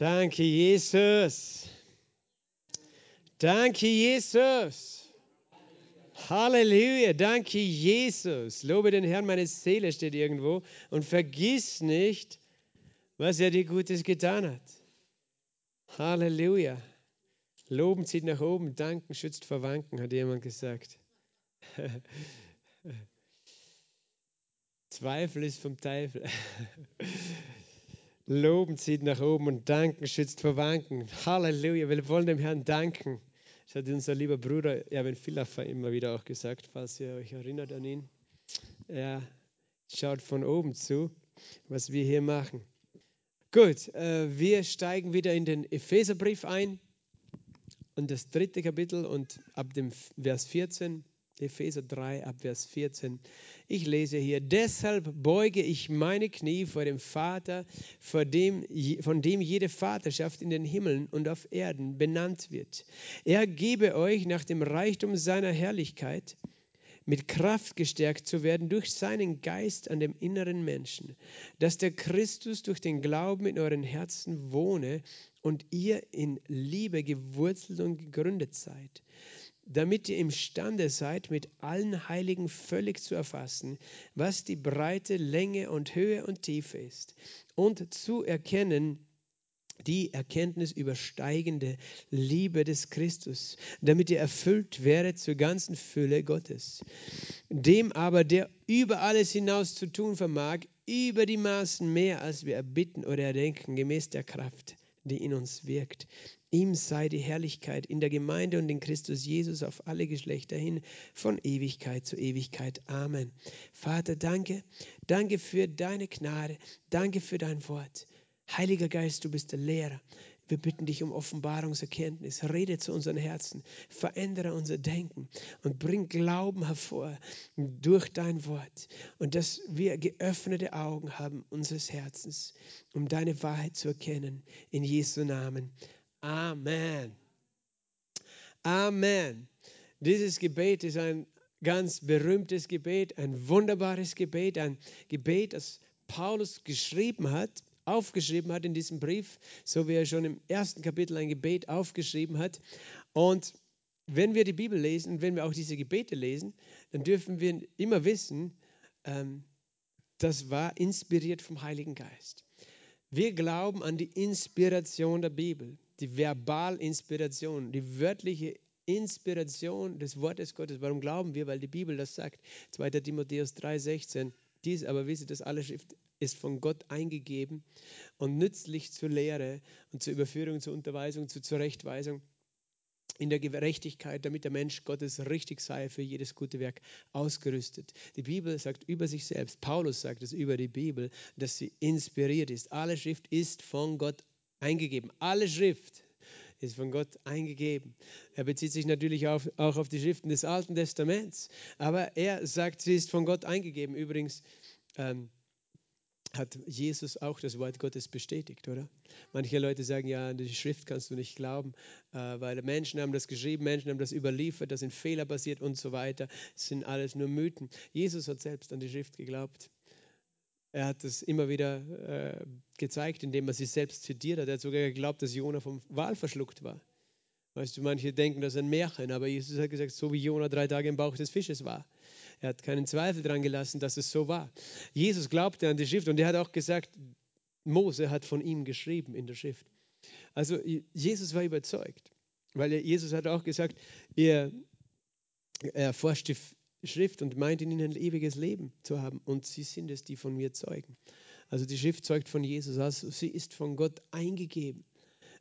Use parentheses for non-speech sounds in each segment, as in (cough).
Danke, Jesus. Danke, Jesus. Halleluja, danke, Jesus. Lobe den Herrn, meine Seele steht irgendwo. Und vergiss nicht, was er dir Gutes getan hat. Halleluja. Loben zieht nach oben, danken schützt vor Wanken, hat jemand gesagt. (laughs) Zweifel ist vom Teufel. (laughs) Loben zieht nach oben und danken schützt vor Wanken. Halleluja, wir wollen dem Herrn danken. Das hat unser lieber Bruder Erwin Villaffer immer wieder auch gesagt, falls ihr euch erinnert an ihn. Er schaut von oben zu, was wir hier machen. Gut, äh, wir steigen wieder in den Epheserbrief ein und das dritte Kapitel und ab dem Vers 14 Epheser 3 ab Vers 14. Ich lese hier, deshalb beuge ich meine Knie vor dem Vater, vor dem, von dem jede Vaterschaft in den Himmeln und auf Erden benannt wird. Er gebe euch nach dem Reichtum seiner Herrlichkeit mit Kraft gestärkt zu werden durch seinen Geist an dem inneren Menschen, dass der Christus durch den Glauben in euren Herzen wohne und ihr in Liebe gewurzelt und gegründet seid damit ihr imstande seid, mit allen Heiligen völlig zu erfassen, was die Breite, Länge und Höhe und Tiefe ist, und zu erkennen, die Erkenntnis übersteigende Liebe des Christus, damit ihr erfüllt wäret zur ganzen Fülle Gottes. Dem aber, der über alles hinaus zu tun vermag, über die Maßen mehr, als wir erbitten oder erdenken, gemäß der Kraft, die in uns wirkt. Ihm sei die Herrlichkeit in der Gemeinde und in Christus Jesus auf alle Geschlechter hin, von Ewigkeit zu Ewigkeit. Amen. Vater, danke. Danke für deine Gnade. Danke für dein Wort. Heiliger Geist, du bist der Lehrer. Wir bitten dich um Offenbarungserkenntnis. Rede zu unseren Herzen. Verändere unser Denken und bring Glauben hervor durch dein Wort. Und dass wir geöffnete Augen haben unseres Herzens, um deine Wahrheit zu erkennen. In Jesu Namen. Amen. Amen. Dieses Gebet ist ein ganz berühmtes Gebet, ein wunderbares Gebet, ein Gebet, das Paulus geschrieben hat, aufgeschrieben hat in diesem Brief, so wie er schon im ersten Kapitel ein Gebet aufgeschrieben hat. Und wenn wir die Bibel lesen, wenn wir auch diese Gebete lesen, dann dürfen wir immer wissen, ähm, das war inspiriert vom Heiligen Geist. Wir glauben an die Inspiration der Bibel die Verbalinspiration, die wörtliche Inspiration des Wortes Gottes. Warum glauben wir? Weil die Bibel das sagt. 2. Timotheus 3,16. Dies aber wisse, dass alle Schrift ist von Gott eingegeben und nützlich zur Lehre und zur Überführung, zur Unterweisung, zur Zurechtweisung in der Gerechtigkeit, damit der Mensch Gottes richtig sei, für jedes gute Werk ausgerüstet. Die Bibel sagt über sich selbst, Paulus sagt es über die Bibel, dass sie inspiriert ist. Alle Schrift ist von Gott eingegeben. Alle Schrift ist von Gott eingegeben. Er bezieht sich natürlich auf, auch auf die Schriften des Alten Testaments, aber er sagt, sie ist von Gott eingegeben. Übrigens ähm, hat Jesus auch das Wort Gottes bestätigt, oder? Manche Leute sagen, ja, die Schrift kannst du nicht glauben, äh, weil Menschen haben das geschrieben, Menschen haben das überliefert, da sind Fehler passiert und so weiter. Es sind alles nur Mythen. Jesus hat selbst an die Schrift geglaubt. Er hat es immer wieder äh, gezeigt, indem er sich selbst zitiert hat. Er hat sogar geglaubt, dass Jona vom Wal verschluckt war. Weißt du, manche denken, das ist ein Märchen, aber Jesus hat gesagt, so wie Jona drei Tage im Bauch des Fisches war. Er hat keinen Zweifel daran gelassen, dass es so war. Jesus glaubte an die Schrift und er hat auch gesagt, Mose hat von ihm geschrieben in der Schrift. Also Jesus war überzeugt, weil Jesus hat auch gesagt, er, er forscht die Schrift und meint in ihnen ein ewiges Leben zu haben. Und sie sind es, die von mir zeugen. Also die Schrift zeugt von Jesus, also sie ist von Gott eingegeben.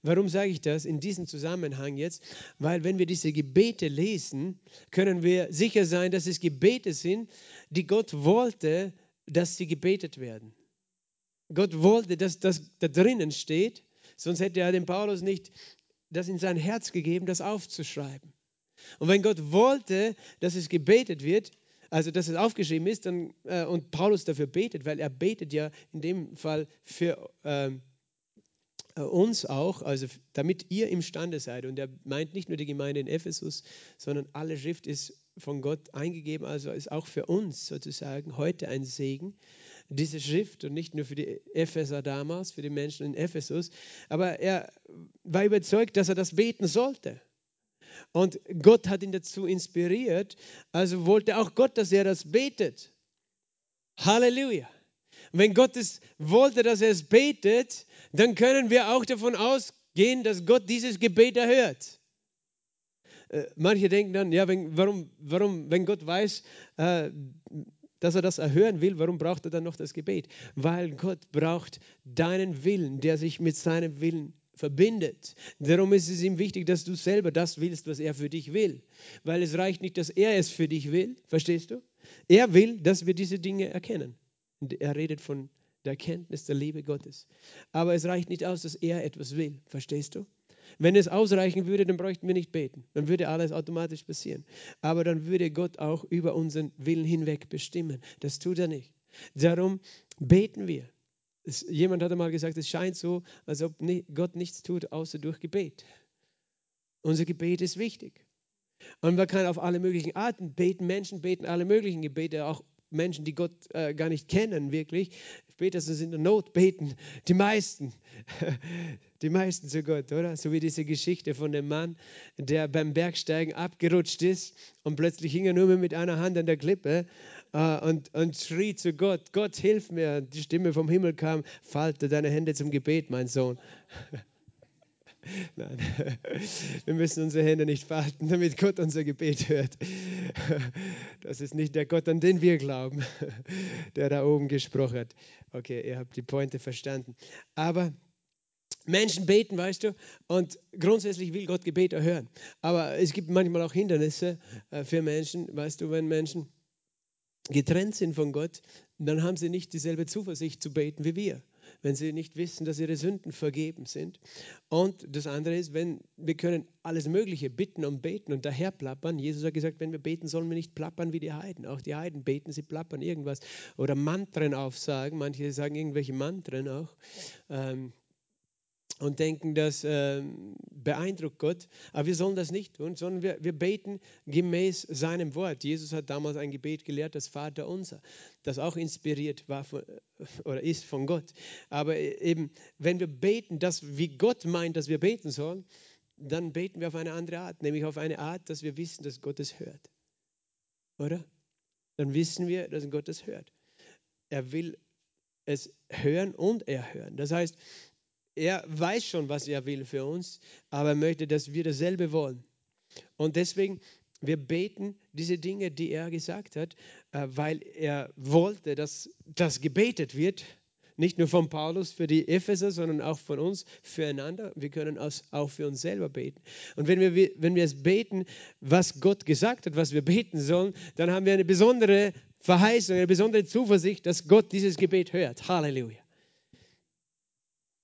Warum sage ich das in diesem Zusammenhang jetzt? Weil wenn wir diese Gebete lesen, können wir sicher sein, dass es Gebete sind, die Gott wollte, dass sie gebetet werden. Gott wollte, dass das da drinnen steht, sonst hätte er dem Paulus nicht das in sein Herz gegeben, das aufzuschreiben. Und wenn Gott wollte, dass es gebetet wird, also dass es aufgeschrieben ist dann, äh, und Paulus dafür betet, weil er betet ja in dem Fall für ähm, äh, uns auch, also damit ihr imstande seid. Und er meint nicht nur die Gemeinde in Ephesus, sondern alle Schrift ist von Gott eingegeben, also ist auch für uns sozusagen heute ein Segen, diese Schrift und nicht nur für die Epheser damals, für die Menschen in Ephesus, aber er war überzeugt, dass er das beten sollte. Und Gott hat ihn dazu inspiriert, also wollte auch Gott, dass er das betet. Halleluja. Wenn Gott es wollte, dass er es betet, dann können wir auch davon ausgehen, dass Gott dieses Gebet erhört. Äh, manche denken dann, ja, wenn, warum, warum, wenn Gott weiß, äh, dass er das erhören will, warum braucht er dann noch das Gebet? Weil Gott braucht deinen Willen, der sich mit seinem Willen verbindet. Darum ist es ihm wichtig, dass du selber das willst, was er für dich will. Weil es reicht nicht, dass er es für dich will, verstehst du? Er will, dass wir diese Dinge erkennen. Und er redet von der Erkenntnis der Liebe Gottes. Aber es reicht nicht aus, dass er etwas will, verstehst du? Wenn es ausreichen würde, dann bräuchten wir nicht beten. Dann würde alles automatisch passieren. Aber dann würde Gott auch über unseren Willen hinweg bestimmen. Das tut er nicht. Darum beten wir. Es, jemand hat einmal gesagt, es scheint so, als ob Gott nichts tut, außer durch Gebet. Unser Gebet ist wichtig. Und man kann auf alle möglichen Arten beten. Menschen beten alle möglichen Gebete, auch Menschen, die Gott äh, gar nicht kennen, wirklich, spätestens in der Not beten. Die meisten, (laughs) die meisten zu Gott, oder? So wie diese Geschichte von dem Mann, der beim Bergsteigen abgerutscht ist und plötzlich hing er nur mehr mit einer Hand an der Klippe und, und schrie zu Gott: Gott, hilf mir. Die Stimme vom Himmel kam: Falte deine Hände zum Gebet, mein Sohn. (laughs) Nein, (laughs) wir müssen unsere Hände nicht falten, damit Gott unser Gebet hört. (laughs) Das ist nicht der Gott, an den wir glauben, der da oben gesprochen hat. Okay, ihr habt die Pointe verstanden. Aber Menschen beten, weißt du, und grundsätzlich will Gott Gebet erhören. Aber es gibt manchmal auch Hindernisse äh, für Menschen, weißt du, wenn Menschen getrennt sind von Gott, dann haben sie nicht dieselbe Zuversicht zu beten wie wir wenn sie nicht wissen, dass ihre Sünden vergeben sind. Und das andere ist, wenn wir können alles Mögliche bitten und beten und daher plappern. Jesus hat gesagt, wenn wir beten, sollen wir nicht plappern wie die Heiden. Auch die Heiden beten, sie plappern irgendwas oder Mantren aufsagen. Manche sagen irgendwelche Mantren auch. Ähm, und denken, das äh, beeindruckt Gott. Aber wir sollen das nicht tun, sondern wir, wir beten gemäß seinem Wort. Jesus hat damals ein Gebet gelehrt, das Vater unser, das auch inspiriert war von, oder ist von Gott. Aber eben, wenn wir beten, das wie Gott meint, dass wir beten sollen, dann beten wir auf eine andere Art, nämlich auf eine Art, dass wir wissen, dass Gott es hört. Oder? Dann wissen wir, dass Gott es hört. Er will es hören und erhören. Das heißt, er weiß schon, was er will für uns, aber er möchte, dass wir dasselbe wollen. Und deswegen, wir beten diese Dinge, die er gesagt hat, äh, weil er wollte, dass das gebetet wird. Nicht nur von Paulus für die Epheser, sondern auch von uns füreinander. Wir können auch für uns selber beten. Und wenn wir, wenn wir es beten, was Gott gesagt hat, was wir beten sollen, dann haben wir eine besondere Verheißung, eine besondere Zuversicht, dass Gott dieses Gebet hört. Halleluja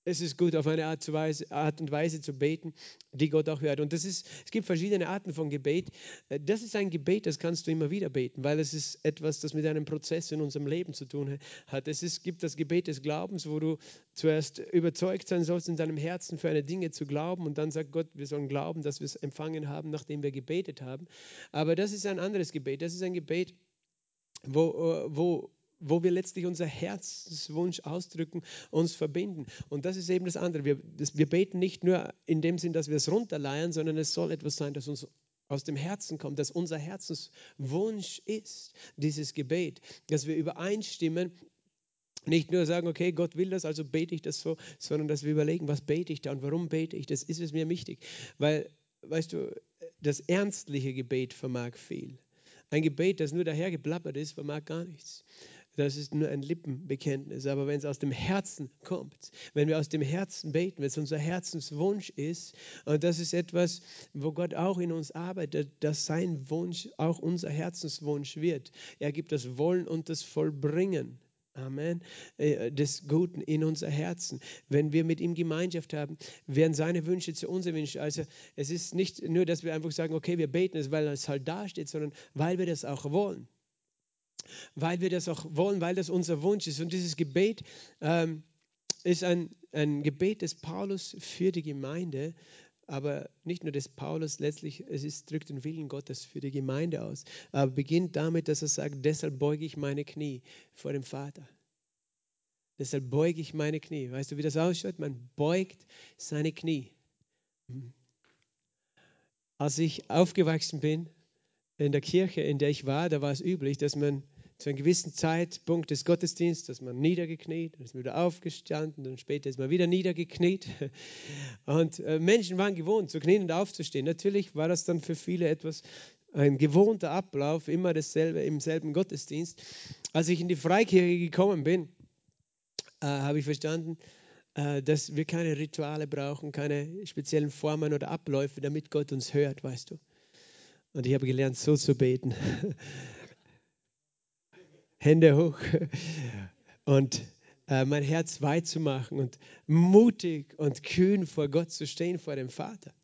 es ist gut, auf eine Art, Weise, Art, und Weise zu beten, die Gott auch hört. Und das ist, es gibt verschiedene Arten von Gebet. Äh, das ist ein Gebet, das kannst du immer wieder beten, weil es ist etwas, das mit einem Prozess in unserem Leben zu tun hat. Es ist, gibt das Gebet des Glaubens, wo du zuerst überzeugt sein sollst, in deinem Herzen für eine Dinge zu glauben und dann sagt Gott, wir sollen glauben, dass wir es empfangen haben, nachdem wir gebetet haben. Aber das ist ein anderes Gebet. Das ist ein Gebet, wo, äh, wo wo wir letztlich unser Herzenswunsch ausdrücken, uns verbinden. Und das ist eben das andere. Wir, das, wir beten nicht nur in dem Sinn, dass wir es runterleiern, sondern es soll etwas sein, das uns aus dem Herzen kommt, dass unser Herzenswunsch ist, dieses Gebet, dass wir übereinstimmen nicht nur sagen, okay, Gott will das, also bete ich das so, sondern dass wir überlegen, was bete ich da und warum bete ich das, ist es mir wichtig. Weil, weißt du, das ernstliche Gebet vermag viel. Ein Gebet, das nur daher geplappert ist, vermag gar nichts. Das ist nur ein Lippenbekenntnis. Aber wenn es aus dem Herzen kommt, wenn wir aus dem Herzen beten, wenn es unser Herzenswunsch ist, und das ist etwas, wo Gott auch in uns arbeitet, dass sein Wunsch auch unser Herzenswunsch wird. Er gibt das Wollen und das Vollbringen. Amen. Äh, des Guten in unser Herzen. Wenn wir mit ihm Gemeinschaft haben, werden seine Wünsche zu unseren Wünschen. Also es ist nicht nur, dass wir einfach sagen, okay, wir beten es, weil es halt da steht, sondern weil wir das auch wollen weil wir das auch wollen, weil das unser Wunsch ist. Und dieses Gebet ähm, ist ein, ein Gebet des Paulus für die Gemeinde, aber nicht nur des Paulus, letztlich es ist, drückt den Willen Gottes für die Gemeinde aus. Aber beginnt damit, dass er sagt, deshalb beuge ich meine Knie vor dem Vater. Deshalb beuge ich meine Knie. Weißt du, wie das ausschaut? Man beugt seine Knie. Als ich aufgewachsen bin in der Kirche, in der ich war, da war es üblich, dass man zu einem gewissen Zeitpunkt des Gottesdienstes, dass man niedergekniet, dann ist man wieder aufgestanden und später ist man wieder niedergekniet. (laughs) Und äh, Menschen waren gewohnt, zu knien und aufzustehen. Natürlich war das dann für viele etwas ein gewohnter Ablauf, immer dasselbe im selben Gottesdienst. Als ich in die Freikirche gekommen bin, äh, habe ich verstanden, äh, dass wir keine Rituale brauchen, keine speziellen Formen oder Abläufe, damit Gott uns hört, weißt du. Und ich habe gelernt, so zu beten. (laughs) Hände hoch und äh, mein Herz weit zu machen und mutig und kühn vor Gott zu stehen, vor dem Vater.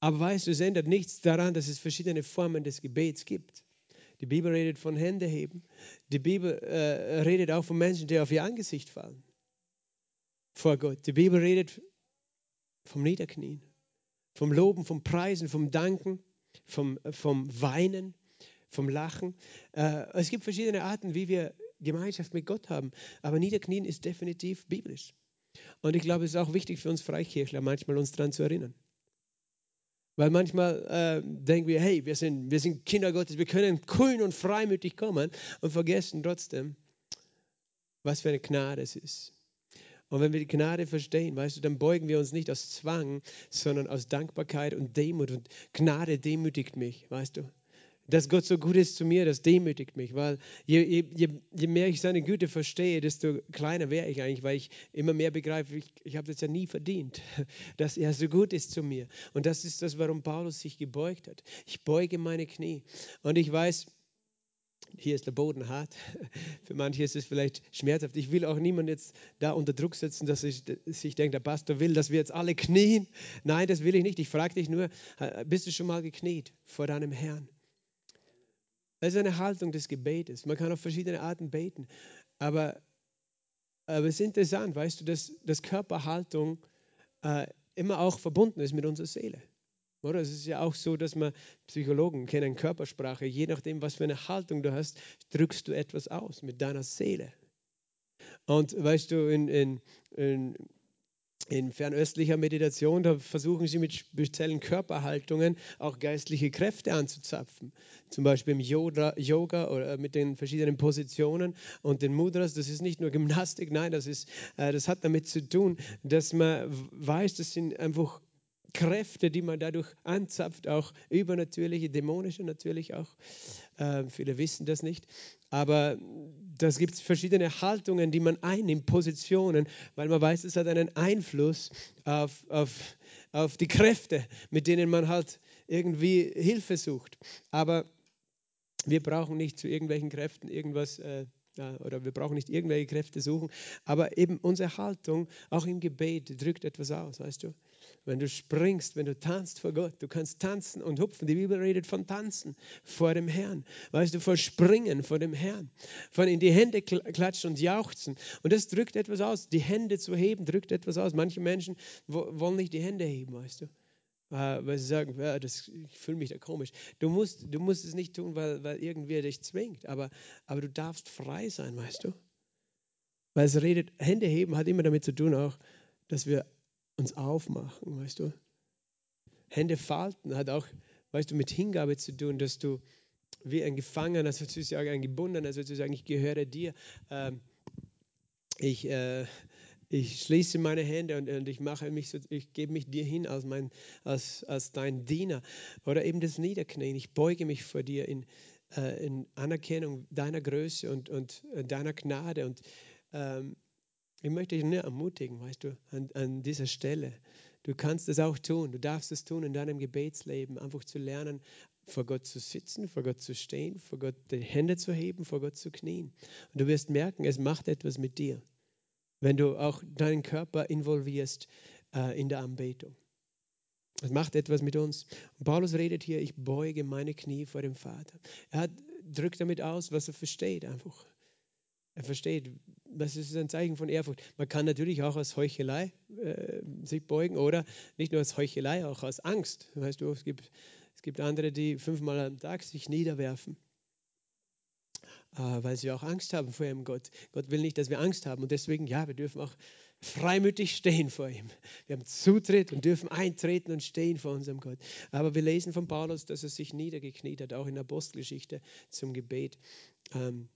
Aber weißt du, es ändert nichts daran, dass es verschiedene Formen des Gebets gibt. Die Bibel redet von Hände heben. Die Bibel äh, redet auch von Menschen, die auf ihr Angesicht fallen vor Gott. Die Bibel redet vom Niederknien, vom Loben, vom Preisen, vom Danken, vom, vom Weinen, vom Lachen. Äh, es gibt verschiedene Arten, wie wir Gemeinschaft mit Gott haben. Aber Niederknien ist definitiv biblisch. Und ich glaube, es ist auch wichtig für uns Freikirchler, manchmal uns daran zu erinnern. Weil manchmal äh, denken wir, hey, wir sind, wir sind Kinder Gottes, wir können kühn und freimütig kommen und vergessen trotzdem, was für eine Gnade es ist. Und wenn wir die Gnade verstehen, weißt du, dann beugen wir uns nicht aus Zwang, sondern aus Dankbarkeit und Demut. Und Gnade demütigt mich, weißt du dass Gott so gut ist zu mir, das demütigt mich, weil je, je, je mehr ich seine Güte verstehe, desto kleiner wäre ich eigentlich, weil ich immer mehr begreife, ich, ich habe das ja nie verdient, (laughs) dass er so gut ist zu mir. Und das ist das, warum Paulus sich gebeugt hat. Ich beuge meine Knie. Und ich weiß, hier ist der Boden hart. (laughs) Für manche ist es vielleicht schmerzhaft. Ich will auch niemanden jetzt da unter Druck setzen, dass ich, sich denkt, der Pastor will, dass wir jetzt alle knien. Nein, das will ich nicht. Ich frage dich nur, bist du schon mal gekniet vor deinem Herrn? Das ist eine Haltung des Gebetes. Man kann auf verschiedene Arten beten. Aber, aber es ist interessant, weißt du, dass, dass Körperhaltung äh, immer auch verbunden ist mit unserer Seele. Oder? Es ist ja auch so, dass man Psychologen kennen Körpersprache. Je nachdem, was für eine Haltung du hast, drückst du etwas aus mit deiner Seele. Und weißt du, in, in, in in fernöstlicher Meditation, da versuchen sie mit speziellen Körperhaltungen auch geistliche Kräfte anzuzapfen. Zum Beispiel im Yoga, Yoga oder mit den verschiedenen Positionen und den Mudras. Das ist nicht nur Gymnastik, nein, das, ist, äh, das hat damit zu tun, dass man weiß, das sind einfach Kräfte, die man dadurch anzapft, auch übernatürliche, dämonische natürlich auch. Äh, viele wissen das nicht. Aber das gibt verschiedene Haltungen, die man einnimmt, Positionen, weil man weiß, es hat einen Einfluss auf, auf, auf die Kräfte, mit denen man halt irgendwie Hilfe sucht. Aber wir brauchen nicht zu irgendwelchen Kräften irgendwas. Äh, oder wir brauchen nicht irgendwelche Kräfte suchen, aber eben unsere Haltung, auch im Gebet, drückt etwas aus, weißt du? Wenn du springst, wenn du tanzt vor Gott. Du kannst tanzen und hupfen. Die Bibel redet von tanzen vor dem Herrn. Weißt du, von springen vor dem Herrn. Von in die Hände klatschen und jauchzen. Und das drückt etwas aus. Die Hände zu heben drückt etwas aus. Manche Menschen wollen nicht die Hände heben, weißt du. Äh, weil sie sagen, ja, das, ich fühle mich da komisch. Du musst, du musst es nicht tun, weil, weil irgendwer dich zwingt. Aber, aber du darfst frei sein, weißt du. Weil es redet, Hände heben hat immer damit zu tun auch, dass wir uns aufmachen, weißt du. Hände falten hat auch, weißt du, mit Hingabe zu tun, dass du wie ein Gefangener, sozusagen ein Gebundener, sozusagen, ich gehöre dir. Ähm, ich, äh, ich schließe meine Hände und, und ich mache mich so, ich gebe mich dir hin als, mein, als, als dein Diener. Oder eben das Niederknien. Ich beuge mich vor dir in, äh, in Anerkennung deiner Größe und, und äh, deiner Gnade. Und ähm, ich möchte dich nur ermutigen, weißt du, an, an dieser Stelle. Du kannst es auch tun. Du darfst es tun in deinem Gebetsleben, einfach zu lernen, vor Gott zu sitzen, vor Gott zu stehen, vor Gott die Hände zu heben, vor Gott zu knien. Und du wirst merken, es macht etwas mit dir, wenn du auch deinen Körper involvierst äh, in der Anbetung. Es macht etwas mit uns. Und Paulus redet hier, ich beuge meine Knie vor dem Vater. Er hat, drückt damit aus, was er versteht einfach. Er versteht, das ist ein Zeichen von Ehrfurcht. Man kann natürlich auch aus Heuchelei äh, sich beugen oder nicht nur aus Heuchelei, auch aus Angst. Weißt du, es gibt, es gibt andere, die fünfmal am Tag sich niederwerfen. äh, weil sie auch Angst haben vor ihrem Gott. Gott will nicht, dass wir Angst haben und deswegen, ja, wir dürfen auch freimütig stehen vor ihm. Wir haben Zutritt und dürfen eintreten und stehen vor unserem Gott. Aber wir lesen von Paulus, dass er sich niedergekniet hat, auch in der Apostelgeschichte zum Gebet. Ähm,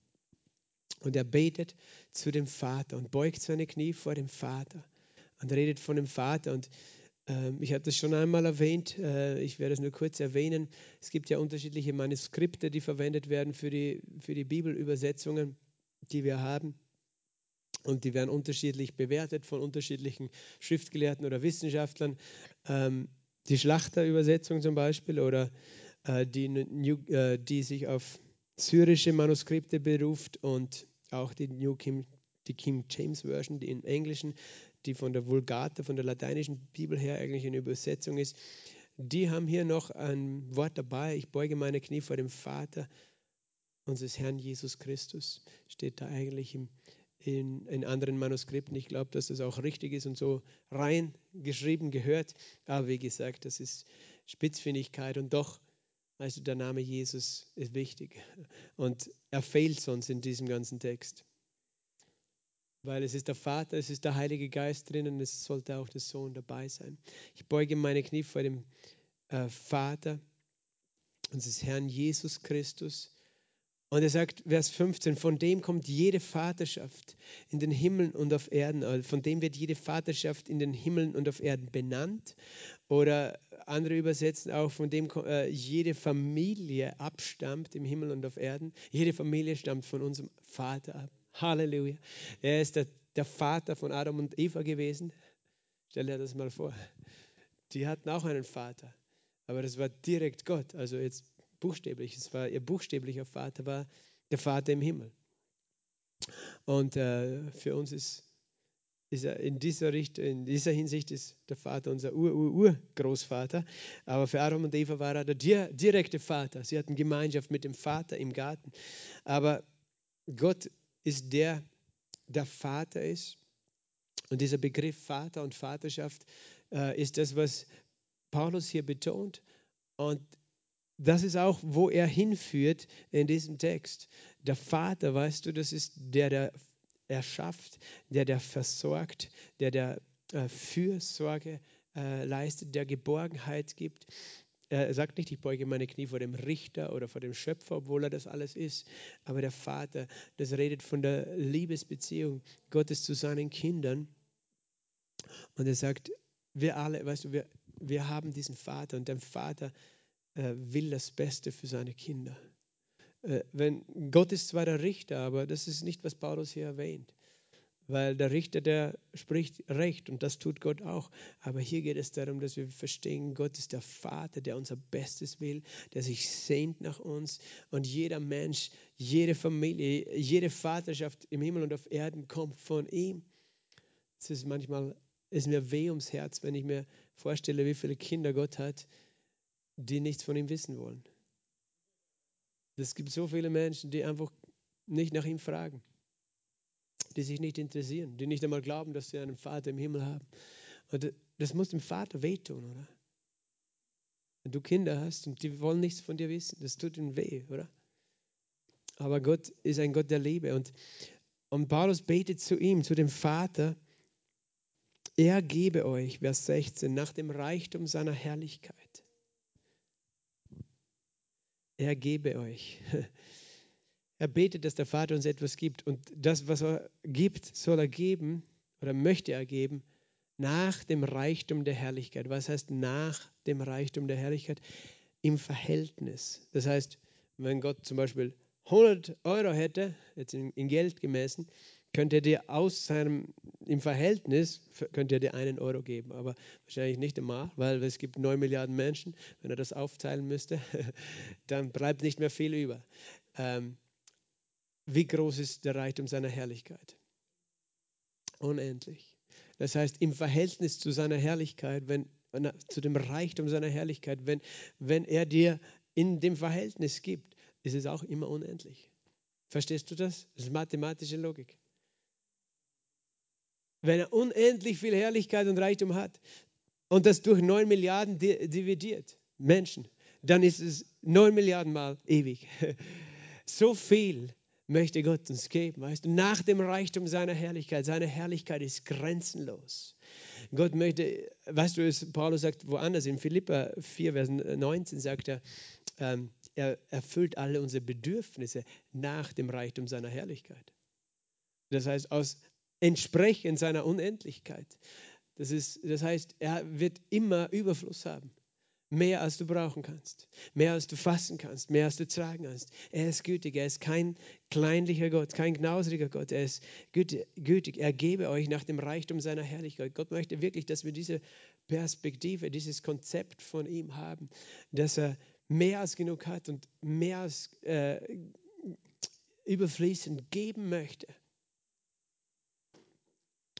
und er betet zu dem Vater und beugt seine Knie vor dem Vater und redet von dem Vater. Und ähm, ich habe das schon einmal erwähnt, äh, ich werde es nur kurz erwähnen. Es gibt ja unterschiedliche Manuskripte, die verwendet werden für die, für die Bibelübersetzungen, die wir haben. Und die werden unterschiedlich bewertet von unterschiedlichen Schriftgelehrten oder Wissenschaftlern. Ähm, die Schlachterübersetzung zum Beispiel oder äh, die, äh, die sich auf syrische Manuskripte beruft und auch die New King, die King James Version, die im Englischen, die von der Vulgate, von der lateinischen Bibel her eigentlich eine Übersetzung ist, die haben hier noch ein Wort dabei. Ich beuge meine Knie vor dem Vater unseres Herrn Jesus Christus. Steht da eigentlich im, in, in anderen Manuskripten. Ich glaube, dass das auch richtig ist und so reingeschrieben gehört. Aber wie gesagt, das ist Spitzfindigkeit und doch Weißt du, der Name Jesus ist wichtig. Und er fehlt sonst in diesem ganzen Text. Weil es ist der Vater, es ist der Heilige Geist drin und es sollte auch der Sohn dabei sein. Ich beuge meine Knie vor dem äh, Vater unseres Herrn Jesus Christus. Und er sagt, Vers 15, von dem kommt jede Vaterschaft in den Himmeln und auf Erden, also von dem wird jede Vaterschaft in den Himmeln und auf Erden benannt. Oder andere übersetzen auch, von dem äh, jede Familie abstammt im Himmel und auf Erden. Jede Familie stammt von unserem Vater ab. Halleluja. Er ist der, der Vater von Adam und Eva gewesen. Stell dir das mal vor. Die hatten auch einen Vater, aber das war direkt Gott. Also jetzt buchstäblich. Es war ihr buchstäblicher Vater, war der Vater im Himmel. Und äh, für uns ist in dieser, Richt in dieser Hinsicht ist der Vater unser Ur-Ur-Urgroßvater. Aber für Adam und Eva war er der direkte Vater. Sie hatten Gemeinschaft mit dem Vater im Garten. Aber Gott ist der, der Vater ist. Und dieser Begriff Vater und Vaterschaft äh, ist das, was Paulus hier betont. Und das ist auch, wo er hinführt in diesem Text. Der Vater, weißt du, das ist der, der erschafft, der, der versorgt, der, der äh, Fürsorge äh, leistet, der Geborgenheit gibt. Er sagt nicht, ich beuge meine Knie vor dem Richter oder vor dem Schöpfer, obwohl er das alles ist. Aber der Vater, das redet von der Liebesbeziehung Gottes zu seinen Kindern. Und er sagt, wir alle, weißt du, wir, wir haben diesen Vater und der Vater will das Beste für seine Kinder. Äh, wenn, Gott ist zwar der Richter, aber das ist nicht, was Paulus hier erwähnt. Weil der Richter, der spricht Recht und das tut Gott auch. Aber hier geht es darum, dass wir verstehen, Gott ist der Vater, der unser Bestes will, der sich sehnt nach uns. Und jeder Mensch, jede Familie, jede Vaterschaft im Himmel und auf Erden kommt von ihm. Es ist manchmal, ist mir weh ums Herz, wenn ich mir vorstelle, wie viele Kinder Gott hat, die nichts von ihm wissen wollen. Es gibt so viele Menschen, die einfach nicht nach ihm fragen, die sich nicht interessieren, die nicht einmal glauben, dass sie einen Vater im Himmel haben. Und das muss dem Vater wehtun, oder? Wenn du Kinder hast und die wollen nichts von dir wissen, das tut ihnen weh, oder? Aber Gott ist ein Gott der Liebe. Und, und Paulus betet zu ihm, zu dem Vater, er gebe euch, Vers 16, nach dem Reichtum seiner Herrlichkeit er gebe euch. (laughs) Er betet, dass der Vater uns etwas gibt. Und das, was er gibt, soll er geben oder möchte er geben nach dem Reichtum der Herrlichkeit. Was heißt nach dem Reichtum der Herrlichkeit? Im Verhältnis. Das heißt, wenn Gott zum Beispiel 100 Euro hätte, jetzt in, Geld gemessen, könnte er dir aus seinem, im Verhältnis, könnte er dir einen Euro geben, aber wahrscheinlich nicht einmal, weil es gibt 9 Milliarden Menschen, wenn er das aufteilen müsste, (laughs) dann bleibt nicht mehr viel über. Ähm, wie groß ist der Reichtum seiner Herrlichkeit? Unendlich. Das heißt, im Verhältnis zu seiner Herrlichkeit, wenn, zu dem Reichtum seiner Herrlichkeit, wenn, wenn er dir in dem Verhältnis gibt, ist es auch immer unendlich. Verstehst du das? Das ist mathematische Logik wenn er unendlich viel Herrlichkeit und Reichtum hat und das durch 9 Milliarden dividiert, Menschen, dann ist es 9 Milliarden mal ewig. (laughs) So viel möchte Gott uns geben, weißt du, nach dem Reichtum seiner Herrlichkeit. Seine Herrlichkeit ist grenzenlos. Gott möchte, weißt du, es, Paulus sagt woanders, in Philippa 4, Vers 19 sagt er, ähm, er erfüllt alle unsere Bedürfnisse nach dem Reichtum seiner Herrlichkeit. Das heißt, aus entsprechend seiner Unendlichkeit. Das, ist, das heißt, er wird immer Überfluss haben. Mehr als du brauchen kannst, mehr als du fassen kannst, mehr als du tragen kannst. Er ist gütig, er ist kein kleinlicher Gott, kein knausriger Gott, er ist gütig. Er gebe euch nach dem Reichtum seiner Herrlichkeit. Gott möchte wirklich, dass wir diese Perspektive, dieses Konzept von ihm haben, dass er mehr als genug hat und mehr als äh, überfließend geben möchte.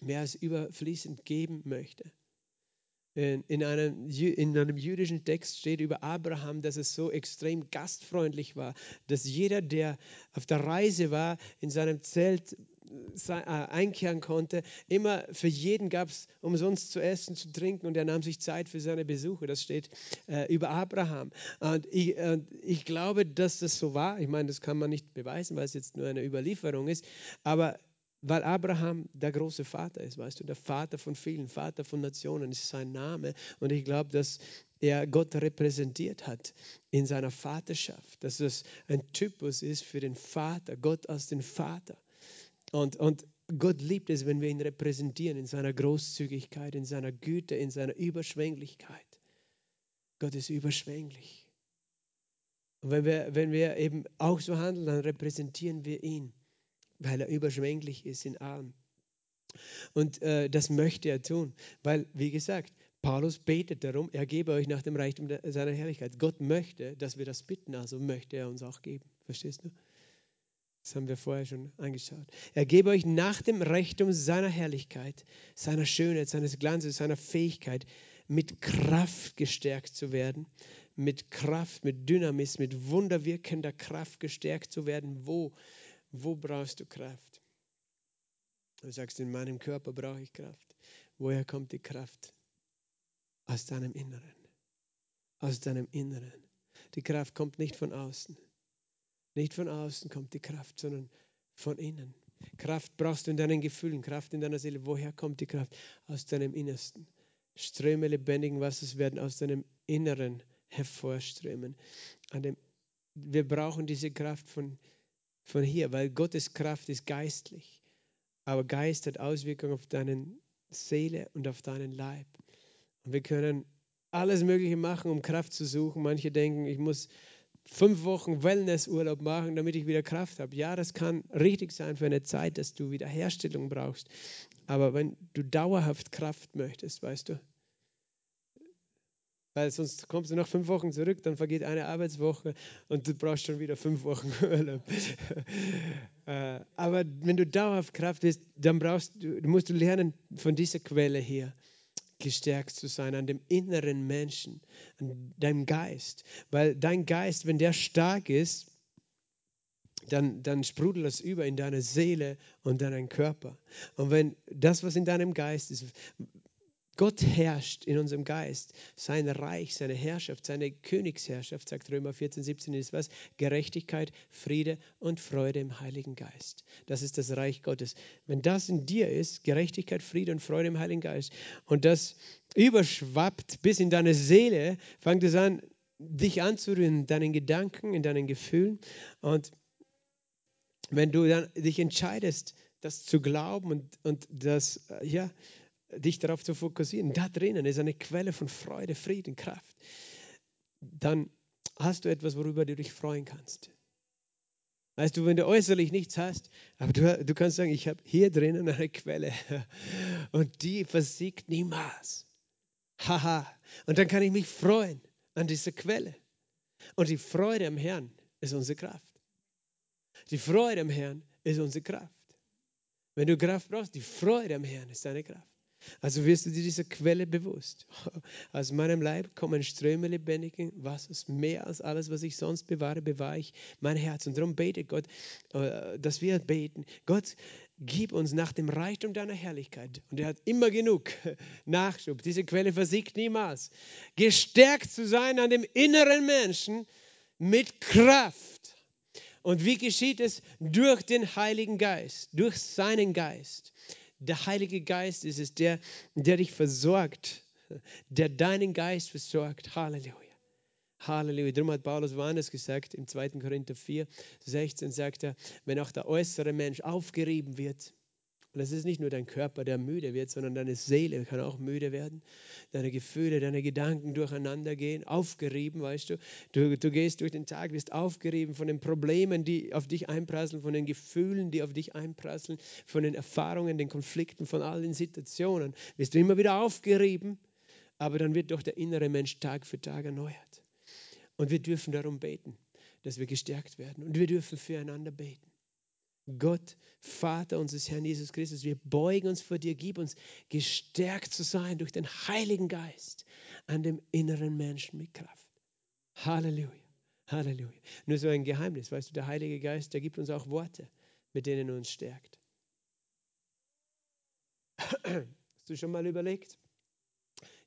Mehr als überfließend geben möchte. In einem, in einem jüdischen Text steht über Abraham, dass es so extrem gastfreundlich war, dass jeder, der auf der Reise war, in seinem Zelt äh, einkehren konnte. Immer für jeden gab es umsonst zu essen, zu trinken und er nahm sich Zeit für seine Besuche. Das steht äh, über Abraham. Und ich, äh, ich glaube, dass das so war. Ich meine, das kann man nicht beweisen, weil es jetzt nur eine Überlieferung ist. Aber weil Abraham der große Vater ist, weißt du, der Vater von vielen, Vater von Nationen ist sein Name. Und ich glaube, dass er Gott repräsentiert hat in seiner Vaterschaft, dass das ein Typus ist für den Vater, Gott als den Vater. Und, und Gott liebt es, wenn wir ihn repräsentieren in seiner Großzügigkeit, in seiner Güte, in seiner Überschwänglichkeit. Gott ist überschwänglich. Und wenn wir, wenn wir eben auch so handeln, dann repräsentieren wir ihn weil er überschwänglich ist in allem. Und äh, das möchte er tun, weil, wie gesagt, Paulus betet darum, er gebe euch nach dem Reichtum seiner Herrlichkeit. Gott möchte, dass wir das bitten, also möchte er uns auch geben. Verstehst du? Das haben wir vorher schon angeschaut. Er gebe euch nach dem Reichtum seiner Herrlichkeit, seiner Schönheit, seines Glanzes, seiner Fähigkeit, mit Kraft gestärkt zu werden, mit Kraft, mit Dynamis, mit wunderwirkender Kraft gestärkt zu werden. Wo? Wo brauchst du Kraft? Du sagst, in meinem Körper brauche ich Kraft. Woher kommt die Kraft? Aus deinem Inneren. Aus deinem Inneren. Die Kraft kommt nicht von außen. Nicht von außen kommt die Kraft, sondern von innen. Kraft brauchst du in deinen Gefühlen, Kraft in deiner Seele. Woher kommt die Kraft? Aus deinem Innersten. Ströme lebendigen Wassers werden aus deinem Inneren hervorströmen. wir brauchen diese Kraft von von hier, weil Gottes Kraft ist geistlich. Aber Geist hat Auswirkungen auf deine Seele und auf deinen Leib. Und wir können alles Mögliche machen, um Kraft zu suchen. Manche denken, ich muss fünf Wochen Wellnessurlaub machen, damit ich wieder Kraft habe. Ja, das kann richtig sein für eine Zeit, dass du Wiederherstellung brauchst. Aber wenn du dauerhaft Kraft möchtest, weißt du, weil sonst kommst du nach fünf Wochen zurück, dann vergeht eine Arbeitswoche und du brauchst schon wieder fünf Wochen (laughs) Urlaub. Äh, aber wenn du dauerhaft Kraft bist, dann brauchst du, musst du lernen, von dieser Quelle hier gestärkt zu sein, an dem inneren Menschen, an deinem Geist. Weil dein Geist, wenn der stark ist, dann, dann sprudelt das über in deine Seele und deinen Körper. Und wenn das, was in deinem Geist ist, Gott herrscht in unserem Geist. Sein Reich, seine Herrschaft, seine Königsherrschaft, sagt Römer 14, 17, ist was? Gerechtigkeit, Friede und Freude im Heiligen Geist. Das ist das Reich Gottes. Wenn das in dir ist, Gerechtigkeit, Friede und Freude im Heiligen Geist, und das überschwappt bis in deine Seele, fängt es an, dich anzurühren in deinen Gedanken, in deinen Gefühlen. Und wenn du dann dich entscheidest, das zu glauben und, und das, ja, dich darauf zu fokussieren, da drinnen ist eine Quelle von Freude, Frieden, Kraft, dann hast du etwas, worüber du dich freuen kannst. Weißt du, wenn du äußerlich nichts hast, aber du, du kannst sagen, ich habe hier drinnen eine Quelle (laughs) und die versiegt niemals. Haha. Und dann kann ich mich freuen an dieser Quelle. Und die Freude am Herrn ist unsere Kraft. Die Freude am Herrn ist unsere Kraft. Wenn du Kraft brauchst, die Freude am Herrn ist deine Kraft. Also wirst du dir dieser Quelle bewusst. (laughs) Aus meinem Leib kommen Ströme lebendigen Wassers. Mehr als alles, was ich sonst bewahre, bewahre ich mein Herz. Und darum bete Gott, äh, dass wir beten. Gott, gib uns nach dem Reichtum deiner Herrlichkeit. Und er hat immer genug (laughs) Nachschub. Diese Quelle versiegt niemals. Gestärkt zu sein an dem inneren Menschen mit Kraft Und wie geschieht es? Durch den Heiligen Geist, durch seinen Geist. Der Heilige Geist ist es, der, der dich versorgt, der deinen Geist versorgt. Halleluja. Halleluja. Darum hat Paulus woanders gesagt, im 2. Korinther 4, 16 sagt er, wenn auch der äußere Mensch aufgerieben wird, und es ist nicht nur dein Körper, der müde wird, sondern deine Seele kann auch müde werden. Deine Gefühle, deine Gedanken durcheinander gehen, aufgerieben, weißt du. du. Du gehst durch den Tag, wirst aufgerieben von den Problemen, die auf dich einprasseln, von den Gefühlen, die auf dich einprasseln, von den Erfahrungen, den Konflikten, von all den Situationen. Wirst du immer wieder aufgerieben, aber dann wird doch der innere Mensch Tag für Tag erneuert. Und wir dürfen darum beten, dass wir gestärkt werden. Und wir dürfen füreinander beten. Gott, Vater unseres Herrn Jesus Christus, wir beugen uns vor dir, gib uns gestärkt zu sein durch den Heiligen Geist an dem inneren Menschen mit Kraft. Halleluja, Halleluja. Nur so ein Geheimnis, weißt du, der Heilige Geist, der gibt uns auch Worte, mit denen er uns stärkt. Hast du schon mal überlegt?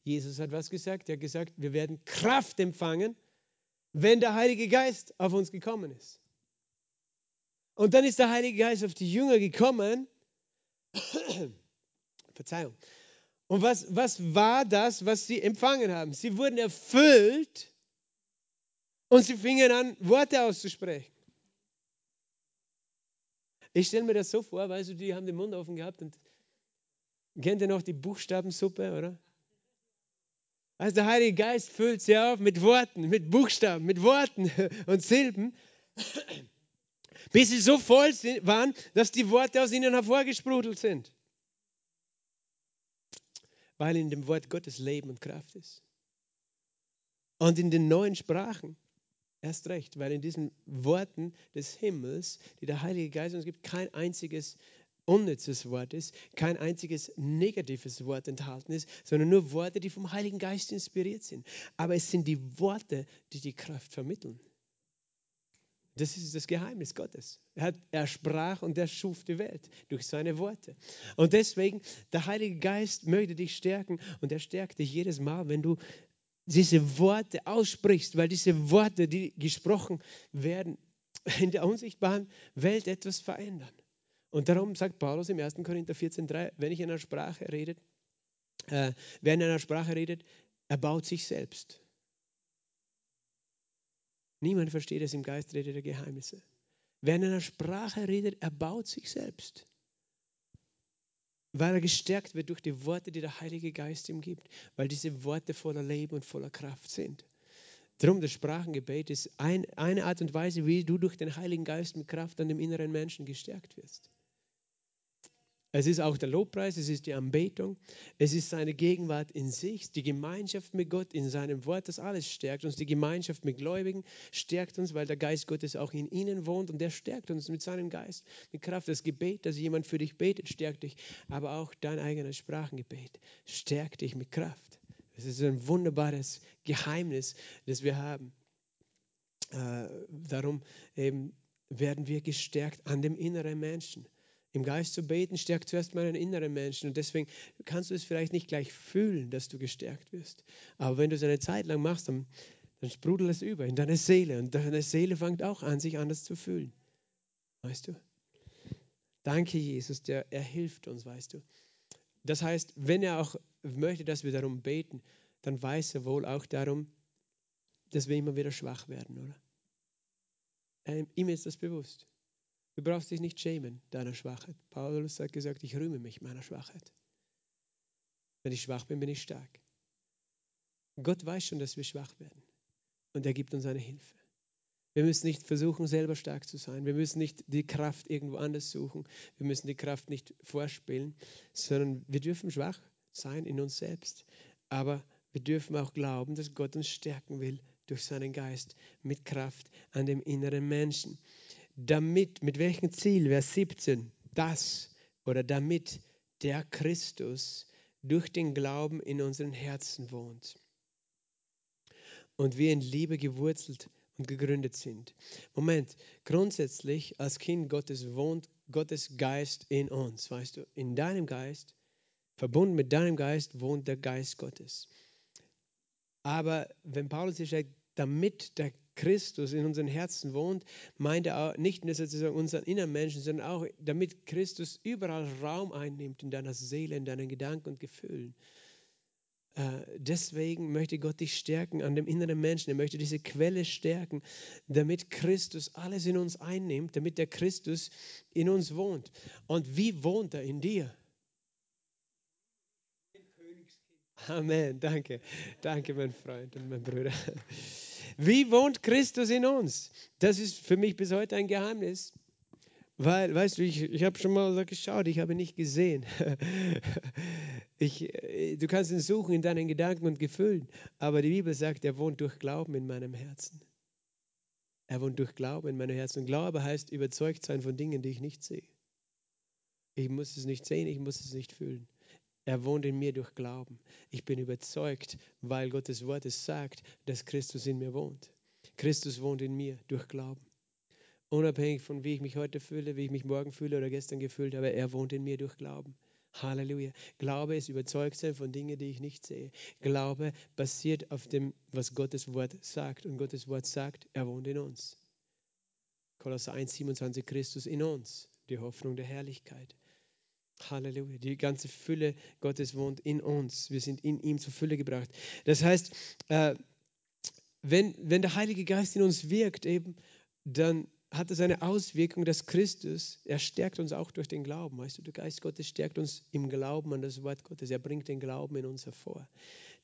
Jesus hat was gesagt? Er hat gesagt, wir werden Kraft empfangen, wenn der Heilige Geist auf uns gekommen ist. Und dann ist der Heilige Geist auf die Jünger gekommen. (coughs) Verzeihung. Und was, was war das, was sie empfangen haben? Sie wurden erfüllt und sie fingen an, Worte auszusprechen. Ich stelle mir das so vor, weißt du, die haben den Mund offen gehabt und kennt ihr noch die Buchstabensuppe, oder? Also der Heilige Geist füllt sie auf mit Worten, mit Buchstaben, mit Worten (laughs) und Silben bis sie so voll waren, dass die Worte aus ihnen hervorgesprudelt sind. Weil in dem Wort Gottes Leben und Kraft ist. Und in den neuen Sprachen erst recht, weil in diesen Worten des Himmels, die der Heilige Geist uns gibt, kein einziges unnützes Wort ist, kein einziges negatives Wort enthalten ist, sondern nur Worte, die vom Heiligen Geist inspiriert sind. Aber es sind die Worte, die die Kraft vermitteln. Das ist das Geheimnis Gottes. Er, hat, er sprach und er schuf die Welt durch seine Worte. Und deswegen, der Heilige Geist möchte dich stärken und er stärkt dich jedes Mal, wenn du diese Worte aussprichst, weil diese Worte, die gesprochen werden, in der unsichtbaren Welt etwas verändern. Und darum sagt Paulus im 1. Korinther 14,3, wenn ich in einer Sprache rede, äh, wer in einer Sprache redet, erbaut sich selbst. Niemand versteht es im Geist redet der Geheimnisse. Wer in einer Sprache redet, erbaut sich selbst. Weil er gestärkt wird durch die Worte, die der Heilige Geist ihm gibt. Weil diese Worte voller Leben und voller Kraft sind. Darum, das Sprachengebet ist ein, eine Art und Weise, wie du durch den Heiligen Geist mit Kraft an dem inneren Menschen gestärkt wirst. Es ist auch der Lobpreis, es ist die Anbetung, es ist seine Gegenwart in sich, die Gemeinschaft mit Gott in seinem Wort, das alles stärkt uns. Die Gemeinschaft mit Gläubigen stärkt uns, weil der Geist Gottes auch in ihnen wohnt und der stärkt uns mit seinem Geist, mit Kraft. Das Gebet, dass jemand für dich betet, stärkt dich, aber auch dein eigenes Sprachengebet stärkt dich mit Kraft. Das ist ein wunderbares Geheimnis, das wir haben. Äh, darum eben werden wir gestärkt an dem inneren Menschen. Im Geist zu beten stärkt zuerst meinen inneren Menschen und deswegen kannst du es vielleicht nicht gleich fühlen, dass du gestärkt wirst. Aber wenn du es eine Zeit lang machst, dann, dann sprudelt es über in deine Seele und deine Seele fängt auch an, sich anders zu fühlen. Weißt du? Danke, Jesus, der, er hilft uns, weißt du. Das heißt, wenn er auch möchte, dass wir darum beten, dann weiß er wohl auch darum, dass wir immer wieder schwach werden, oder? ihm ist das bewusst. Du brauchst dich nicht schämen deiner Schwachheit. Paulus hat gesagt, ich rühme mich meiner Schwachheit. Wenn ich schwach bin, bin ich stark. Gott weiß schon, dass wir schwach werden. Und er gibt uns eine Hilfe. Wir müssen nicht versuchen, selber stark zu sein. Wir müssen nicht die Kraft irgendwo anders suchen. Wir müssen die Kraft nicht vorspielen, sondern wir dürfen schwach sein in uns selbst. Aber wir dürfen auch glauben, dass Gott uns stärken will durch seinen Geist mit Kraft an dem inneren Menschen damit, mit welchem Ziel, Vers 17, das oder damit der Christus durch den Glauben in unseren Herzen wohnt und wir in Liebe gewurzelt und gegründet sind. Moment, grundsätzlich als Kind Gottes wohnt Gottes Geist in uns, weißt du, in deinem Geist, verbunden mit deinem Geist wohnt der Geist Gottes. Aber wenn Paulus hier sagt, damit der Christus in unseren Herzen wohnt, meint er auch nicht nur sozusagen unseren inneren Menschen, sondern auch, damit Christus überall Raum einnimmt in deiner Seele, in deinen Gedanken und Gefühlen. Äh, deswegen möchte Gott dich stärken an dem inneren Menschen. Er möchte diese Quelle stärken, damit Christus alles in uns einnimmt, damit der Christus in uns wohnt. Und wie wohnt er in dir? Amen, danke. Danke, mein Freund und mein Bruder. Wie wohnt Christus in uns? Das ist für mich bis heute ein Geheimnis. Weil, weißt du, ich, ich habe schon mal geschaut, ich habe nicht gesehen. (laughs) Ich, äh, du kannst ihn suchen in deinen Gedanken und Gefühlen, aber die Bibel sagt, er wohnt durch Glauben in meinem Herzen. Er wohnt durch Glauben in meinem Herzen. Und Glaube heißt überzeugt sein von Dingen, die ich nicht sehe. Ich muss es nicht sehen, ich muss es nicht fühlen. Er wohnt in mir durch Glauben. Ich bin überzeugt, weil Gottes Wort es sagt, dass Christus in mir wohnt. Christus wohnt in mir durch Glauben. Unabhängig von wie ich mich heute fühle, wie ich mich morgen fühle oder gestern gefühlt habe, er wohnt in mir durch Glauben. Halleluja. Glaube ist überzeugt sein von Dingen, die ich nicht sehe. Glaube basiert auf dem, was Gottes Wort sagt. Und Gottes Wort sagt, er wohnt in uns. Kolosser 1, 27, Christus in uns, die Hoffnung der Herrlichkeit. Halleluja. Die ganze Fülle Gottes wohnt in uns. Wir sind in ihm zur Fülle gebracht. Das heißt, äh, wenn, wenn der Heilige Geist in uns wirkt, eben, dann hat es eine Auswirkung, dass Christus, er stärkt uns auch durch den Glauben. Weißt du, der Geist Gottes stärkt uns im Glauben an das Wort Gottes. Er bringt den Glauben in uns hervor,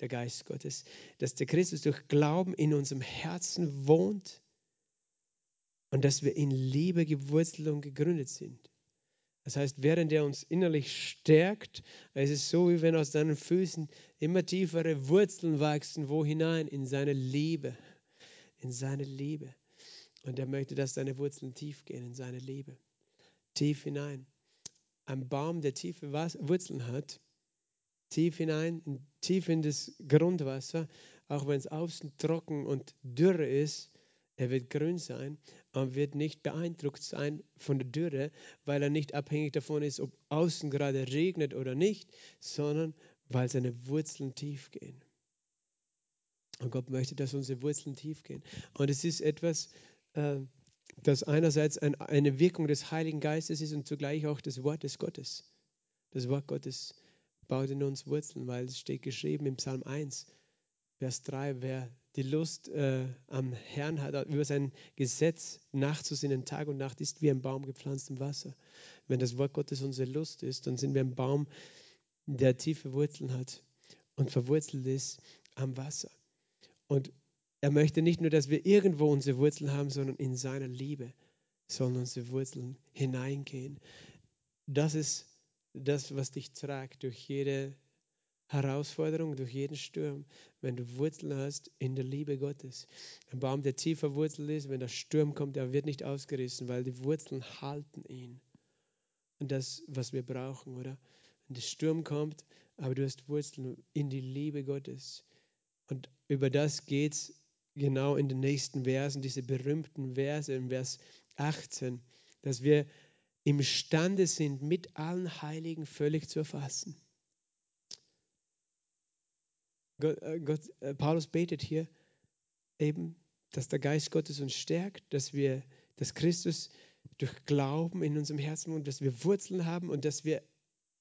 der Geist Gottes. Dass der Christus durch Glauben in unserem Herzen wohnt und dass wir in Liebe gewurzelt und gegründet sind. Das heißt, während er uns innerlich stärkt, es ist so, wie wenn aus deinen Füßen immer tiefere Wurzeln wachsen, wo hinein? In seine Liebe. In seine Liebe. Und er möchte, dass deine Wurzeln tief gehen in seine Liebe. Tief hinein. Ein Baum, der tiefe Wurzeln hat, tief hinein, tief in das Grundwasser, auch wenn es außen trocken und dürre ist, er wird grün sein und wird nicht beeindruckt sein von der Dürre, weil er nicht abhängig davon ist, ob außen gerade regnet oder nicht, sondern weil seine Wurzeln tief gehen. Und Gott möchte, dass unsere Wurzeln tief gehen. Und es ist etwas, äh, das einerseits eine Wirkung des Heiligen Geistes ist und zugleich auch des Wortes Gottes. Das Wort Gottes baut in uns Wurzeln, weil es steht geschrieben im Psalm 1, Vers 3, wer die Lust äh, am Herrn hat, über sein Gesetz nachzusinnen, Tag und Nacht, ist wie ein Baum gepflanzt im Wasser. Wenn das Wort Gottes unsere Lust ist, dann sind wir ein Baum, der tiefe Wurzeln hat und verwurzelt ist am Wasser. Und er möchte nicht nur, dass wir irgendwo unsere Wurzeln haben, sondern in seiner Liebe sollen unsere Wurzeln hineingehen. Das ist das, was dich tragt durch jede Herausforderung, durch jeden Sturm, wenn du Wurzeln hast in der Liebe Gottes. Ein Baum, der tiefer Wurzel ist, wenn der Sturm kommt, der wird nicht ausgerissen, weil die Wurzeln halten ihn. Und das, was wir brauchen, oder? Wenn der Sturm kommt, aber du hast Wurzeln in die Liebe Gottes. Und über das geht es genau in den nächsten Versen, diese berühmten Verse in Vers 18, dass wir imstande sind, mit allen Heiligen völlig zu erfassen. Gott, äh, Gott, äh, Paulus betet hier eben, dass der Geist Gottes uns stärkt, dass wir, dass Christus durch Glauben in unserem Herzen und dass wir Wurzeln haben und dass wir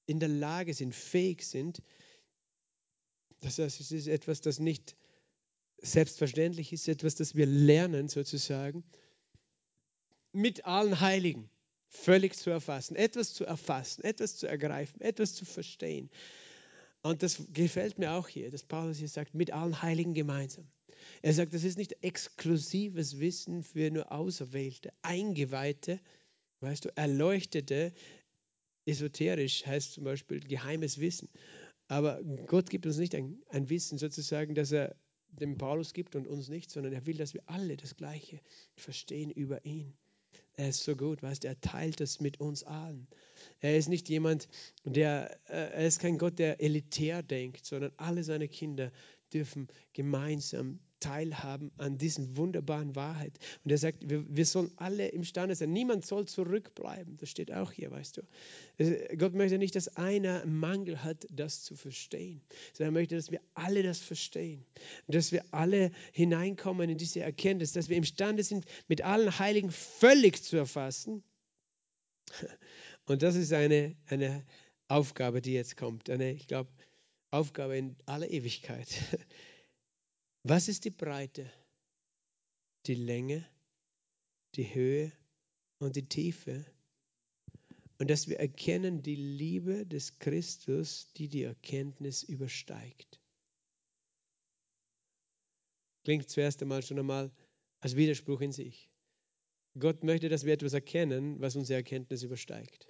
in der Lage sind, fähig sind. Das heißt, es ist etwas, das nicht selbstverständlich ist, etwas, das wir lernen sozusagen, mit allen Heiligen völlig zu erfassen, etwas zu erfassen, etwas zu ergreifen, etwas zu verstehen. Und das gefällt mir auch hier, dass Paulus hier sagt, mit allen Heiligen gemeinsam. Er sagt, das ist nicht exklusives Wissen für nur Auserwählte, Eingeweihte, weißt du, Erleuchtete, esoterisch heißt zum Beispiel geheimes Wissen. Aber Gott gibt uns nicht ein, ein Wissen sozusagen, dass er dem Paulus gibt und uns nicht, sondern er will, dass wir alle das Gleiche verstehen über ihn. Er ist so gut, weißt du, er teilt es mit uns allen. Er ist nicht jemand, der, äh, er ist kein Gott, der elitär denkt, sondern alle seine Kinder dürfen gemeinsam teilhaben an diesen wunderbaren Wahrheit. Und er sagt, wir, wir sollen alle imstande sein. Niemand soll zurückbleiben. Das steht auch hier, weißt du. Gott möchte nicht, dass einer Mangel hat, das zu verstehen, sondern er möchte, dass wir alle das verstehen. Dass wir alle hineinkommen in diese Erkenntnis, dass wir imstande sind, mit allen Heiligen völlig zu erfassen. (laughs) Und das ist eine, eine Aufgabe, die jetzt kommt. Eine, ich glaube, Aufgabe in aller Ewigkeit. (laughs) Was ist die Breite, die Länge, die Höhe und die Tiefe? Und dass wir erkennen die Liebe des Christus, die die Erkenntnis übersteigt. Klingt zuerst einmal schon einmal als Widerspruch in sich. Gott möchte, dass wir etwas erkennen, was unsere Erkenntnis übersteigt.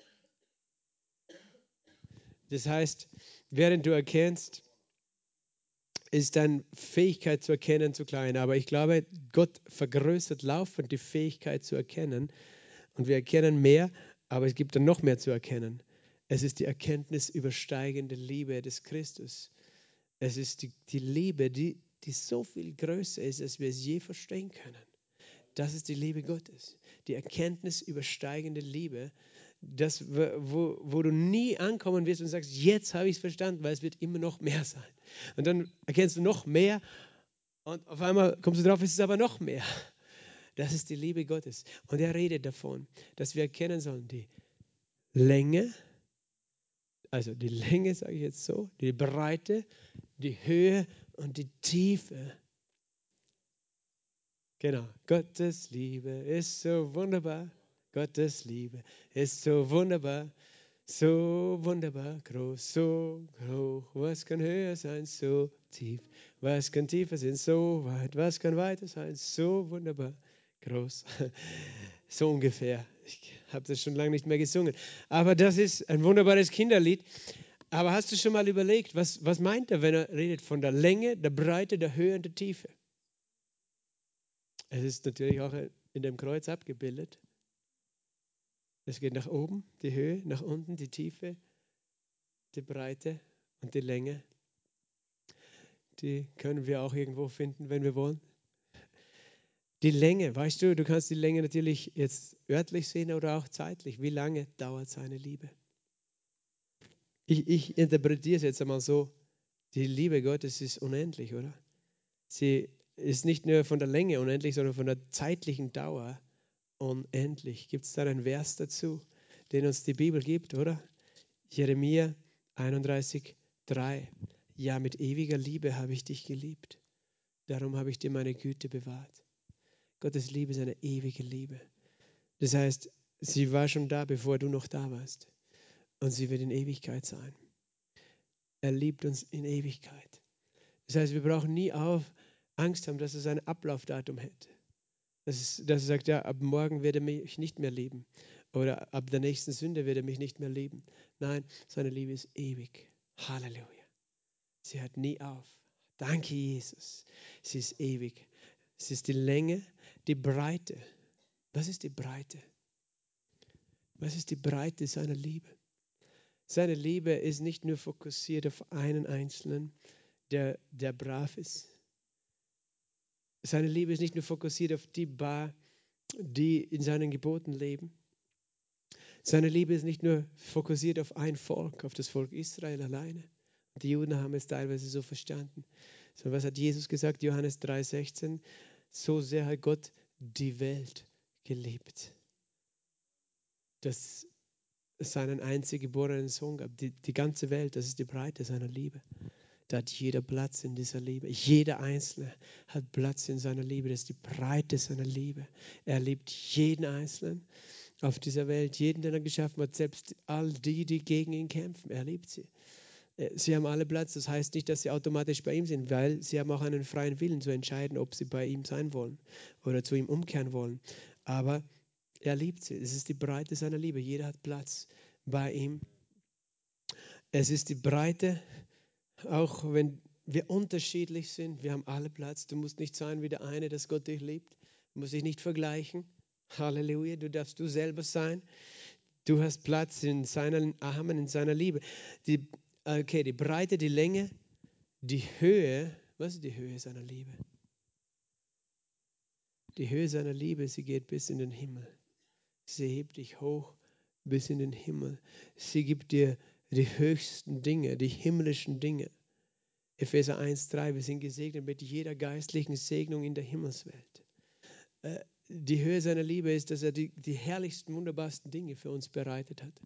Das heißt, während du erkennst, ist deine Fähigkeit zu erkennen zu klein. Aber ich glaube, Gott vergrößert laufend die Fähigkeit zu erkennen. Und wir erkennen mehr, aber es gibt dann noch mehr zu erkennen. Es ist die Erkenntnis übersteigende Liebe des Christus. Es ist die, die Liebe, die, die so viel größer ist, als wir es je verstehen können. Das ist die Liebe Gottes. Die Erkenntnis übersteigende Liebe, das, wo, wo du nie ankommen wirst und sagst, jetzt habe ich es verstanden, weil es wird immer noch mehr sein. Und dann erkennst du noch mehr und auf einmal kommst du drauf, es ist aber noch mehr. Das ist die Liebe Gottes. Und er redet davon, dass wir erkennen sollen, die Länge, also die Länge, sage ich jetzt so, die Breite, die Höhe und die Tiefe. Genau, Gottes Liebe ist so wunderbar. Gottes Liebe ist so wunderbar, so wunderbar groß, so hoch. Was kann höher sein, so tief? Was kann tiefer sein, so weit? Was kann weiter sein, so wunderbar groß? (laughs) So ungefähr. Ich habe das schon lange nicht mehr gesungen. Aber das ist ein wunderbares Kinderlied. Aber hast du schon mal überlegt, was, was meint er, wenn er redet von der Länge, der Breite, der Höhe und der Tiefe? Es ist natürlich auch in dem Kreuz abgebildet. Es geht nach oben, die Höhe, nach unten, die Tiefe, die Breite und die Länge. Die können wir auch irgendwo finden, wenn wir wollen. Die Länge, weißt du, du kannst die Länge natürlich jetzt örtlich sehen oder auch zeitlich. Wie lange dauert seine Liebe? Ich, ich interpretiere es jetzt einmal so, die Liebe Gottes ist unendlich, oder? Sie ist nicht nur von der Länge unendlich, sondern von der zeitlichen Dauer unendlich. Gibt es da einen Vers dazu, den uns die Bibel gibt, oder? Jeremia 31, 3. Ja, mit ewiger Liebe habe ich dich geliebt. Darum habe ich dir meine Güte bewahrt. Gottes Liebe ist eine ewige Liebe. Das heißt, sie war schon da, bevor du noch da warst. Und sie wird in Ewigkeit sein. Er liebt uns in Ewigkeit. Das heißt, wir brauchen nie auf Angst haben, dass es ein Ablaufdatum hätte. Dass, es, dass er sagt, ja, ab morgen wird er mich nicht mehr lieben. Oder ab der nächsten Sünde wird er mich nicht mehr lieben. Nein, seine Liebe ist ewig. Halleluja. Sie hört nie auf. Danke, Jesus. Sie ist ewig. Es ist die Länge, die Breite. Was ist die Breite? Was ist die Breite seiner Liebe? Seine Liebe ist nicht nur fokussiert auf einen Einzelnen, der, der brav ist, seine Liebe ist nicht nur fokussiert auf die Bar, die in seinen Geboten leben. Seine Liebe ist nicht nur fokussiert auf ein Volk, auf das Volk Israel alleine. Die Juden haben es teilweise so verstanden. Sondern was hat Jesus gesagt? Johannes 3,16. So sehr hat Gott die Welt geliebt, dass es seinen einzig geborenen Sohn gab. Die, die ganze Welt, das ist die Breite seiner Liebe. Da hat jeder Platz in dieser Liebe. Jeder Einzelne hat Platz in seiner Liebe. Das ist die Breite seiner Liebe. Er liebt jeden Einzelnen auf dieser Welt, jeden, den er geschaffen hat, selbst all die, die gegen ihn kämpfen. Er liebt sie. Äh, sie haben alle Platz. Das heißt nicht, dass sie automatisch bei ihm sind, weil sie haben auch einen freien Willen zu entscheiden, ob sie bei ihm sein wollen oder zu ihm umkehren wollen. Aber er liebt sie. Es ist die Breite seiner Liebe. Jeder hat Platz bei ihm. Es ist die Breite auch wenn wir unterschiedlich sind, wir haben alle Platz. Du musst nicht sein wie der eine, dass Gott dich liebt. Du musst dich nicht vergleichen. Halleluja, du darfst du selber sein. Du hast Platz in seinen Armen, in seiner Liebe. Die, okay, die Breite, die Länge, die Höhe. Was ist die Höhe seiner Liebe? Die Höhe seiner Liebe, sie geht bis in den Himmel. Sie hebt dich hoch bis in den Himmel. Sie gibt dir die höchsten Dinge, die himmlischen Dinge. Epheser 1,3, wir sind gesegnet mit jeder geistlichen Segnung in der Himmelswelt. Äh, die Höhe seiner Liebe ist, dass er die, die herrlichsten, wunderbarsten Dinge für uns bereitet hat.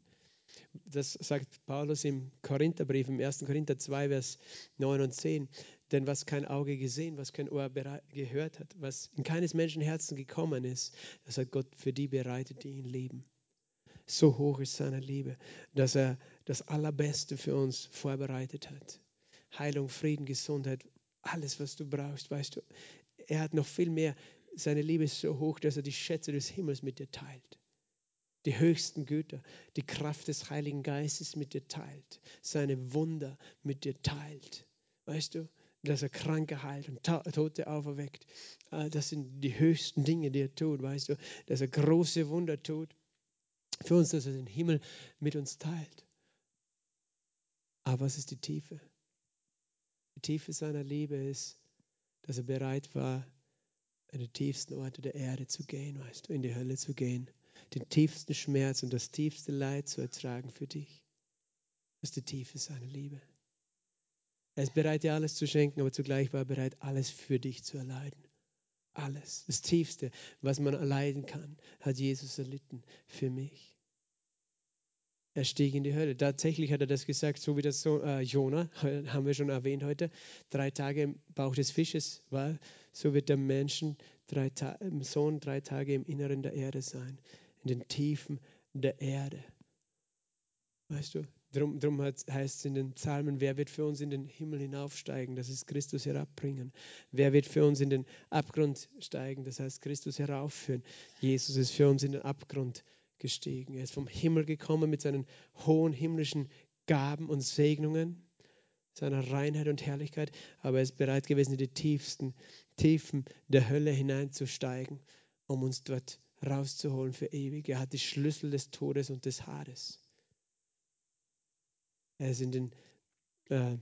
Das sagt Paulus im Korintherbrief, im 1. Korinther 2, Vers 9 und 10. Denn was kein Auge gesehen, was kein Ohr gehört hat, was in keines Menschen Herzen gekommen ist, das hat Gott für die bereitet, die ihn lieben. So hoch ist seine Liebe, dass er das Allerbeste für uns vorbereitet hat. Heilung, Frieden, Gesundheit, alles, was du brauchst, weißt du. Er hat noch viel mehr. Seine Liebe ist so hoch, dass er die Schätze des Himmels mit dir teilt. Die höchsten Güter, die Kraft des Heiligen Geistes mit dir teilt. Seine Wunder mit dir teilt. Weißt du, dass er Kranke heilt und Tote auferweckt. Ah, das sind die höchsten Dinge, die er tut, weißt du, dass er große Wunder tut. Für uns, dass er den Himmel mit uns teilt. Aber was ist die Tiefe? Die Tiefe seiner Liebe ist, dass er bereit war, an die tiefsten Orte der Erde zu gehen, weißt du, in die Hölle zu gehen, den tiefsten Schmerz und das tiefste Leid zu ertragen für dich. Das ist die Tiefe seiner Liebe. Er ist bereit, dir alles zu schenken, aber zugleich war er bereit, alles für dich zu erleiden. Alles. Das Tiefste, was man erleiden kann, hat Jesus erlitten für mich. Er stieg in die Hölle. Tatsächlich hat er das gesagt, so wie das so, äh, Jona, (laughs) haben wir schon erwähnt heute, drei Tage im Bauch des Fisches war, so wird der Menschen drei Sohn drei Tage im Inneren der Erde sein, in den Tiefen der Erde. Weißt du, Darum, darum heißt es in den Psalmen, wer wird für uns in den Himmel hinaufsteigen? Das ist Christus herabbringen. Wer wird für uns in den Abgrund steigen? Das heißt Christus heraufführen. Jesus ist für uns in den Abgrund gestiegen. Er ist vom Himmel gekommen mit seinen hohen himmlischen Gaben und Segnungen, seiner Reinheit und Herrlichkeit, aber er ist bereit gewesen, in die tiefsten Tiefen der Hölle hineinzusteigen, um uns dort rauszuholen für ewig. Er hat die Schlüssel des Todes und des Hades. Er ist in den, äh,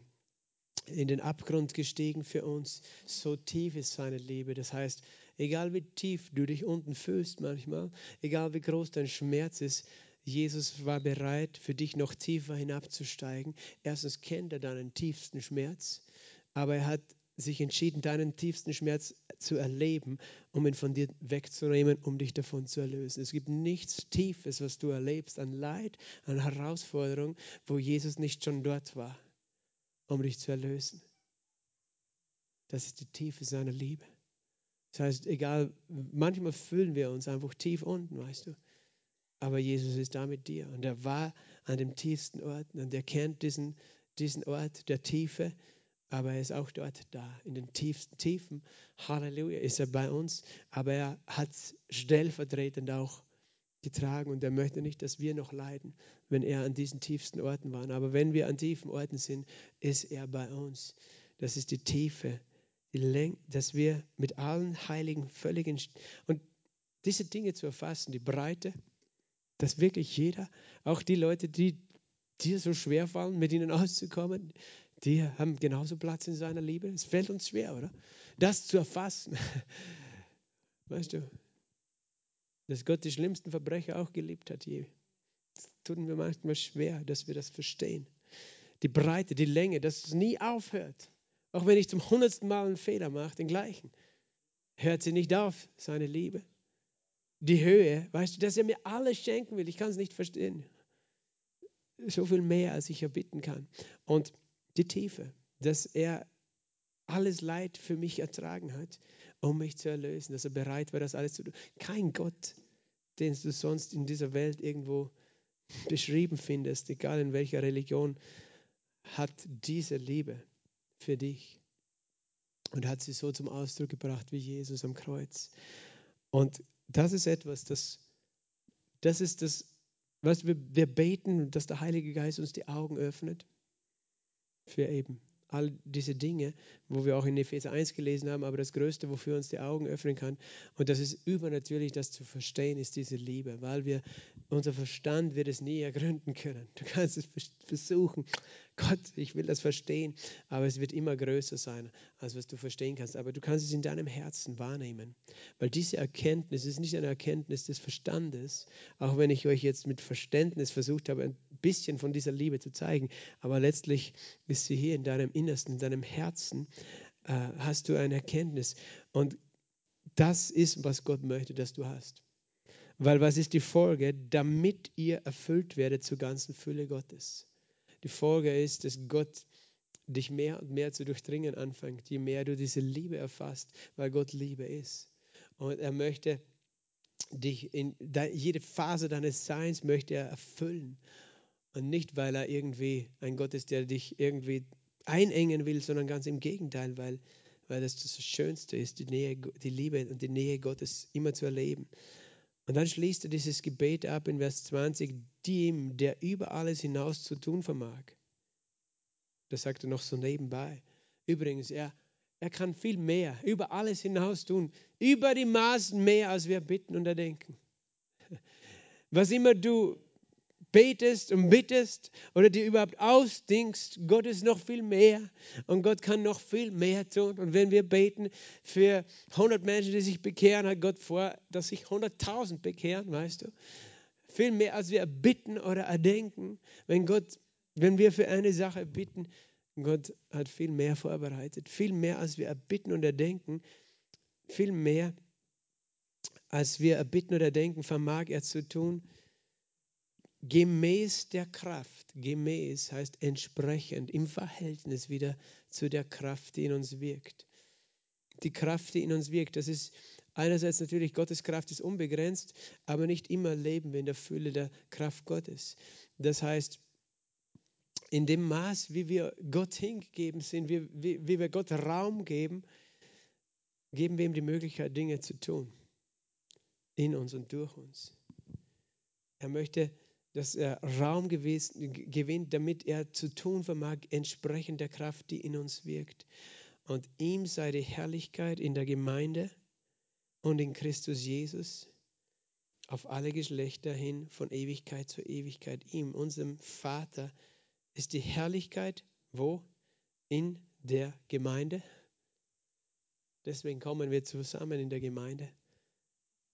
in den Abgrund gestiegen für uns. So tief ist seine Liebe. Das heißt, egal wie tief du dich unten fühlst manchmal, egal wie groß dein Schmerz ist, Jesus war bereit, für dich noch tiefer hinabzusteigen. Erstens kennt er deinen tiefsten Schmerz, aber er hat sich entschieden, deinen tiefsten Schmerz zu erleben, um ihn von dir wegzunehmen, um dich davon zu erlösen. Es gibt nichts Tiefes, was du erlebst an Leid, an Herausforderung, wo Jesus nicht schon dort war, um dich zu erlösen. Das ist die Tiefe seiner Liebe. Das heißt, egal, manchmal fühlen wir uns einfach tief unten, weißt du. Aber Jesus ist da mit dir und er war an dem tiefsten Ort und er kennt diesen, diesen Ort der Tiefe aber er ist auch dort da, in den tiefsten Tiefen. Halleluja, ist er bei uns, aber er hat es stellvertretend auch getragen und er möchte nicht, dass wir noch leiden, wenn er an diesen tiefsten Orten war. Aber wenn wir an tiefen Orten sind, ist er bei uns. Das ist die Tiefe, die Länge, dass wir mit allen Heiligen völlig und diese Dinge zu erfassen, die Breite, dass wirklich jeder, auch die Leute, die dir so schwer fallen, mit ihnen auszukommen, die haben genauso Platz in seiner Liebe. Es fällt uns schwer, oder? Das zu erfassen. (laughs) Weißt du, dass Gott die schlimmsten Verbrecher auch geliebt hat je. Das tut mir manchmal schwer, dass wir das verstehen. Die Breite, die Länge, dass es nie aufhört. Auch wenn ich zum hundertsten Mal einen Fehler mache, den gleichen, hört sie nicht auf, seine Liebe. Die Höhe, weißt du, dass er mir alles schenken will, ich kann es nicht verstehen. So viel mehr, als ich erbitten kann. Und die Tiefe, dass er alles Leid für mich ertragen hat, um mich zu erlösen, dass er bereit war, das alles zu tun. Kein Gott, den du sonst in dieser Welt irgendwo beschrieben findest, egal in welcher Religion, hat diese Liebe für dich und hat sie so zum Ausdruck gebracht wie Jesus am Kreuz. Und das ist etwas, das, das ist das, was wir, wir beten, dass der Heilige Geist uns die Augen öffnet für eben all diese Dinge, wo wir auch in Epheser 1 gelesen haben, aber das Größte, wofür uns die Augen öffnen kann, und das ist übernatürlich, das zu verstehen, ist diese Liebe, weil wir, unser Verstand wird es nie ergründen können. Du kannst es versuchen, Gott, ich will das verstehen, aber es wird immer größer sein, als was du verstehen kannst. Aber du kannst es in deinem Herzen wahrnehmen, weil diese Erkenntnis ist nicht eine Erkenntnis des Verstandes, auch wenn ich euch jetzt mit Verständnis versucht habe, ein bisschen von dieser Liebe zu zeigen, aber letztlich ist sie hier in deinem Innersten, in deinem Herzen, äh, hast du eine Erkenntnis. Und das ist, was Gott möchte, dass du hast. Weil was ist die Folge? Damit ihr erfüllt werdet zur ganzen Fülle Gottes. Die Folge ist, dass Gott dich mehr und mehr zu durchdringen anfängt, je mehr du diese Liebe erfasst, weil Gott Liebe ist. Und er möchte dich in jede Phase deines Seins möchte er erfüllen. Und nicht, weil er irgendwie ein Gott ist, der dich irgendwie einengen will, sondern ganz im Gegenteil, weil, weil das das Schönste ist, die, Nähe, die Liebe und die Nähe Gottes immer zu erleben. Und dann schließt er dieses Gebet ab in Vers 20, dem, der über alles hinaus zu tun vermag. Das sagt er noch so nebenbei. Übrigens, er, er kann viel mehr, über alles hinaus tun, über die Maßen mehr, als wir bitten und erdenken. Was immer du betest und bittest oder dir überhaupt ausdenkst, Gott ist noch viel mehr und Gott kann noch viel mehr tun. Und wenn wir beten für 100 Menschen, die sich bekehren, hat Gott vor, dass sich 100.000 bekehren, weißt du. Viel mehr, als wir bitten oder erdenken. Wenn Gott, wenn wir für eine Sache bitten, Gott hat viel mehr vorbereitet, viel mehr, als wir erbitten und erdenken, viel mehr, als wir erbitten oder denken, vermag er zu tun gemäß der Kraft. Gemäß heißt entsprechend, im Verhältnis wieder zu der Kraft, die in uns wirkt. Die Kraft, die in uns wirkt, das ist einerseits natürlich Gottes Kraft ist unbegrenzt, aber nicht immer leben wir in der Fülle der Kraft Gottes. Das heißt, in dem Maß, wie wir Gott hingegeben sind, wie, wie, wie wir Gott Raum geben, geben wir ihm die Möglichkeit, Dinge zu tun. In uns und durch uns. Er möchte dass er Raum gewinnt, damit er zu tun vermag, entsprechend der Kraft, die in uns wirkt. Und ihm sei die Herrlichkeit in der Gemeinde und in Christus Jesus auf alle Geschlechter hin, von Ewigkeit zu Ewigkeit. Ihm, unserem Vater, ist die Herrlichkeit wo? In der Gemeinde. Deswegen kommen wir zusammen in der Gemeinde.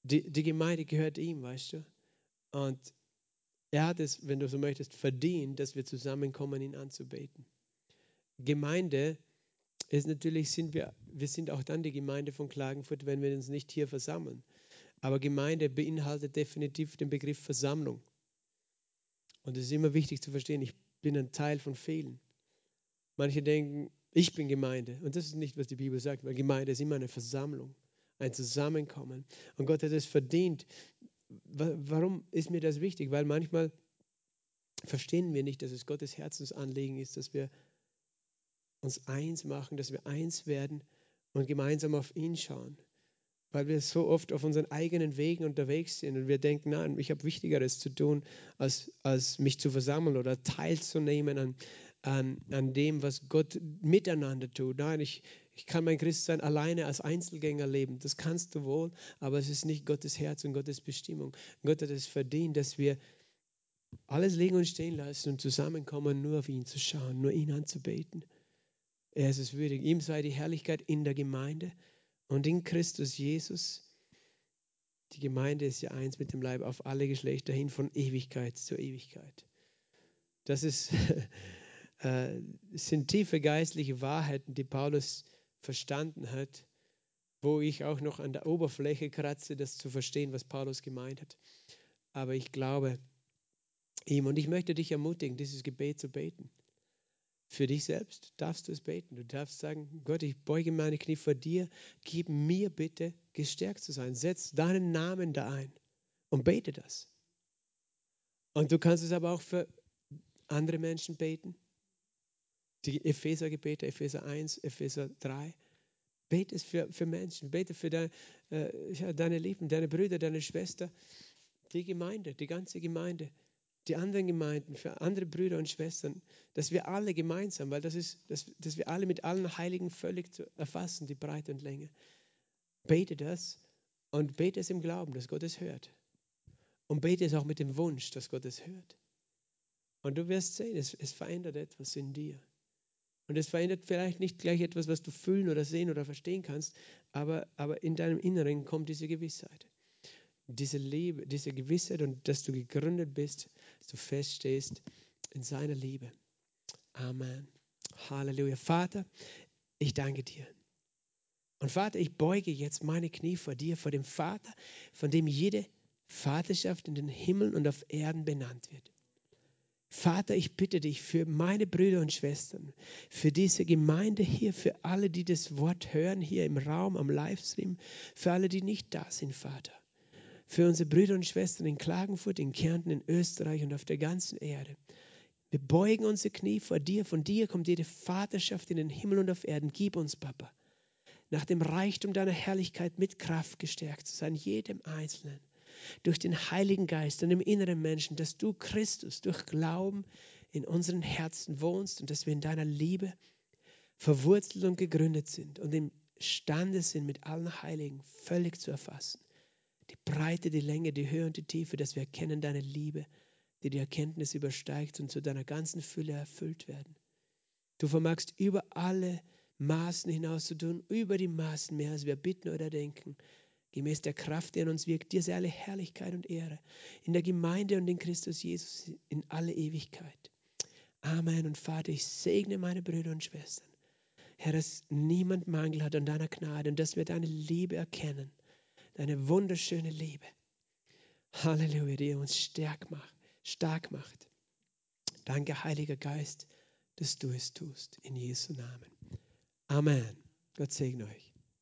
Die, die Gemeinde gehört ihm, weißt du. Und er hat es, wenn du so möchtest, verdient, dass wir zusammenkommen, ihn anzubeten. Gemeinde ist natürlich, sind wir, wir sind auch dann die Gemeinde von Klagenfurt, wenn wir uns nicht hier versammeln. Aber Gemeinde beinhaltet definitiv den Begriff Versammlung. Und es ist immer wichtig zu verstehen, ich bin ein Teil von vielen. Manche denken, ich bin Gemeinde. Und das ist nicht, was die Bibel sagt, weil Gemeinde ist immer eine Versammlung, ein Zusammenkommen. Und Gott hat es verdient, Warum ist mir das wichtig? Weil manchmal verstehen wir nicht, dass es Gottes Herzensanliegen ist, dass wir uns eins machen, dass wir eins werden und gemeinsam auf ihn schauen. Weil wir so oft auf unseren eigenen Wegen unterwegs sind und wir denken, nein, ich habe Wichtigeres zu tun, als, als mich zu versammeln oder teilzunehmen an, an, an dem, was Gott miteinander tut. Nein, ich, ich kann mein Christsein alleine als Einzelgänger leben. Das kannst du wohl, aber es ist nicht Gottes Herz und Gottes Bestimmung. Gott hat es verdient, dass wir alles liegen und stehen lassen und zusammenkommen, nur auf ihn zu schauen, nur ihn anzubeten. Er ist es würdig. Ihm sei die Herrlichkeit in der Gemeinde und in Christus Jesus. Die Gemeinde ist ja eins mit dem Leib auf alle Geschlechter hin, von Ewigkeit zu Ewigkeit. Das ist, (laughs) äh, sind tiefe geistliche Wahrheiten, die Paulus verstanden hat, wo ich auch noch an der Oberfläche kratze, das zu verstehen, was Paulus gemeint hat. Aber ich glaube ihm und ich möchte dich ermutigen, dieses Gebet zu beten. Für dich selbst darfst du es beten. Du darfst sagen, Gott, ich beuge meine Knie vor dir, gib mir bitte gestärkt zu sein. Setz deinen Namen da ein und bete das. Und du kannst es aber auch für andere Menschen beten die Epheser-Gebete, Epheser 1, Epheser 3. Bete es für, für Menschen, bete für dein, äh, deine Lieben, deine Brüder, deine Schwester, die Gemeinde, die ganze Gemeinde, die anderen Gemeinden, für andere Brüder und Schwestern, dass wir alle gemeinsam, weil das ist, dass, dass wir alle mit allen Heiligen völlig zu erfassen, die Breite und Länge. Bete das und bete es im Glauben, dass Gott es hört. Und bete es auch mit dem Wunsch, dass Gott es hört. Und du wirst sehen, es, es verändert etwas in dir. Und es verändert vielleicht nicht gleich etwas, was du fühlen oder sehen oder verstehen kannst, aber, aber in deinem Inneren kommt diese Gewissheit. Diese Liebe, diese Gewissheit und dass du gegründet bist, dass du feststehst in seiner Liebe. Amen. Halleluja. Vater, ich danke dir. Und Vater, ich beuge jetzt meine Knie vor dir, vor dem Vater, von dem jede Vaterschaft in den Himmeln und auf Erden benannt wird. Vater, ich bitte dich für meine Brüder und Schwestern, für diese Gemeinde hier, für alle, die das Wort hören, hier im Raum, am Livestream, für alle, die nicht da sind, Vater. Für unsere Brüder und Schwestern in Klagenfurt, in Kärnten, in Österreich und auf der ganzen Erde. Wir beugen unsere Knie vor dir. Von dir kommt jede Vaterschaft in den Himmel und auf Erden. Gib uns, Papa, nach dem Reichtum deiner Herrlichkeit mit Kraft gestärkt zu sein, jedem Einzelnen durch den Heiligen Geist und im inneren Menschen, dass du Christus durch Glauben in unseren Herzen wohnst und dass wir in deiner Liebe verwurzelt und gegründet sind und imstande sind, mit allen Heiligen völlig zu erfassen. Die Breite, die Länge, die Höhe und die Tiefe, dass wir erkennen deine Liebe, die die Erkenntnis übersteigt und zu deiner ganzen Fülle erfüllt werden. Du vermagst über alle Maßen hinaus zu tun, über die Maßen mehr, als wir bitten oder denken gemäß der Kraft, die in uns wirkt. Dir sei alle Herrlichkeit und Ehre in der Gemeinde und in Christus Jesus in alle Ewigkeit. Amen. Und Vater, ich segne meine Brüder und Schwestern. Herr, dass niemand Mangel hat an deiner Gnade und dass wir deine Liebe erkennen. Deine wunderschöne Liebe. Halleluja, die uns stark macht. Stark macht. Danke, Heiliger Geist, dass du es tust. In Jesu Namen. Amen. Gott segne euch.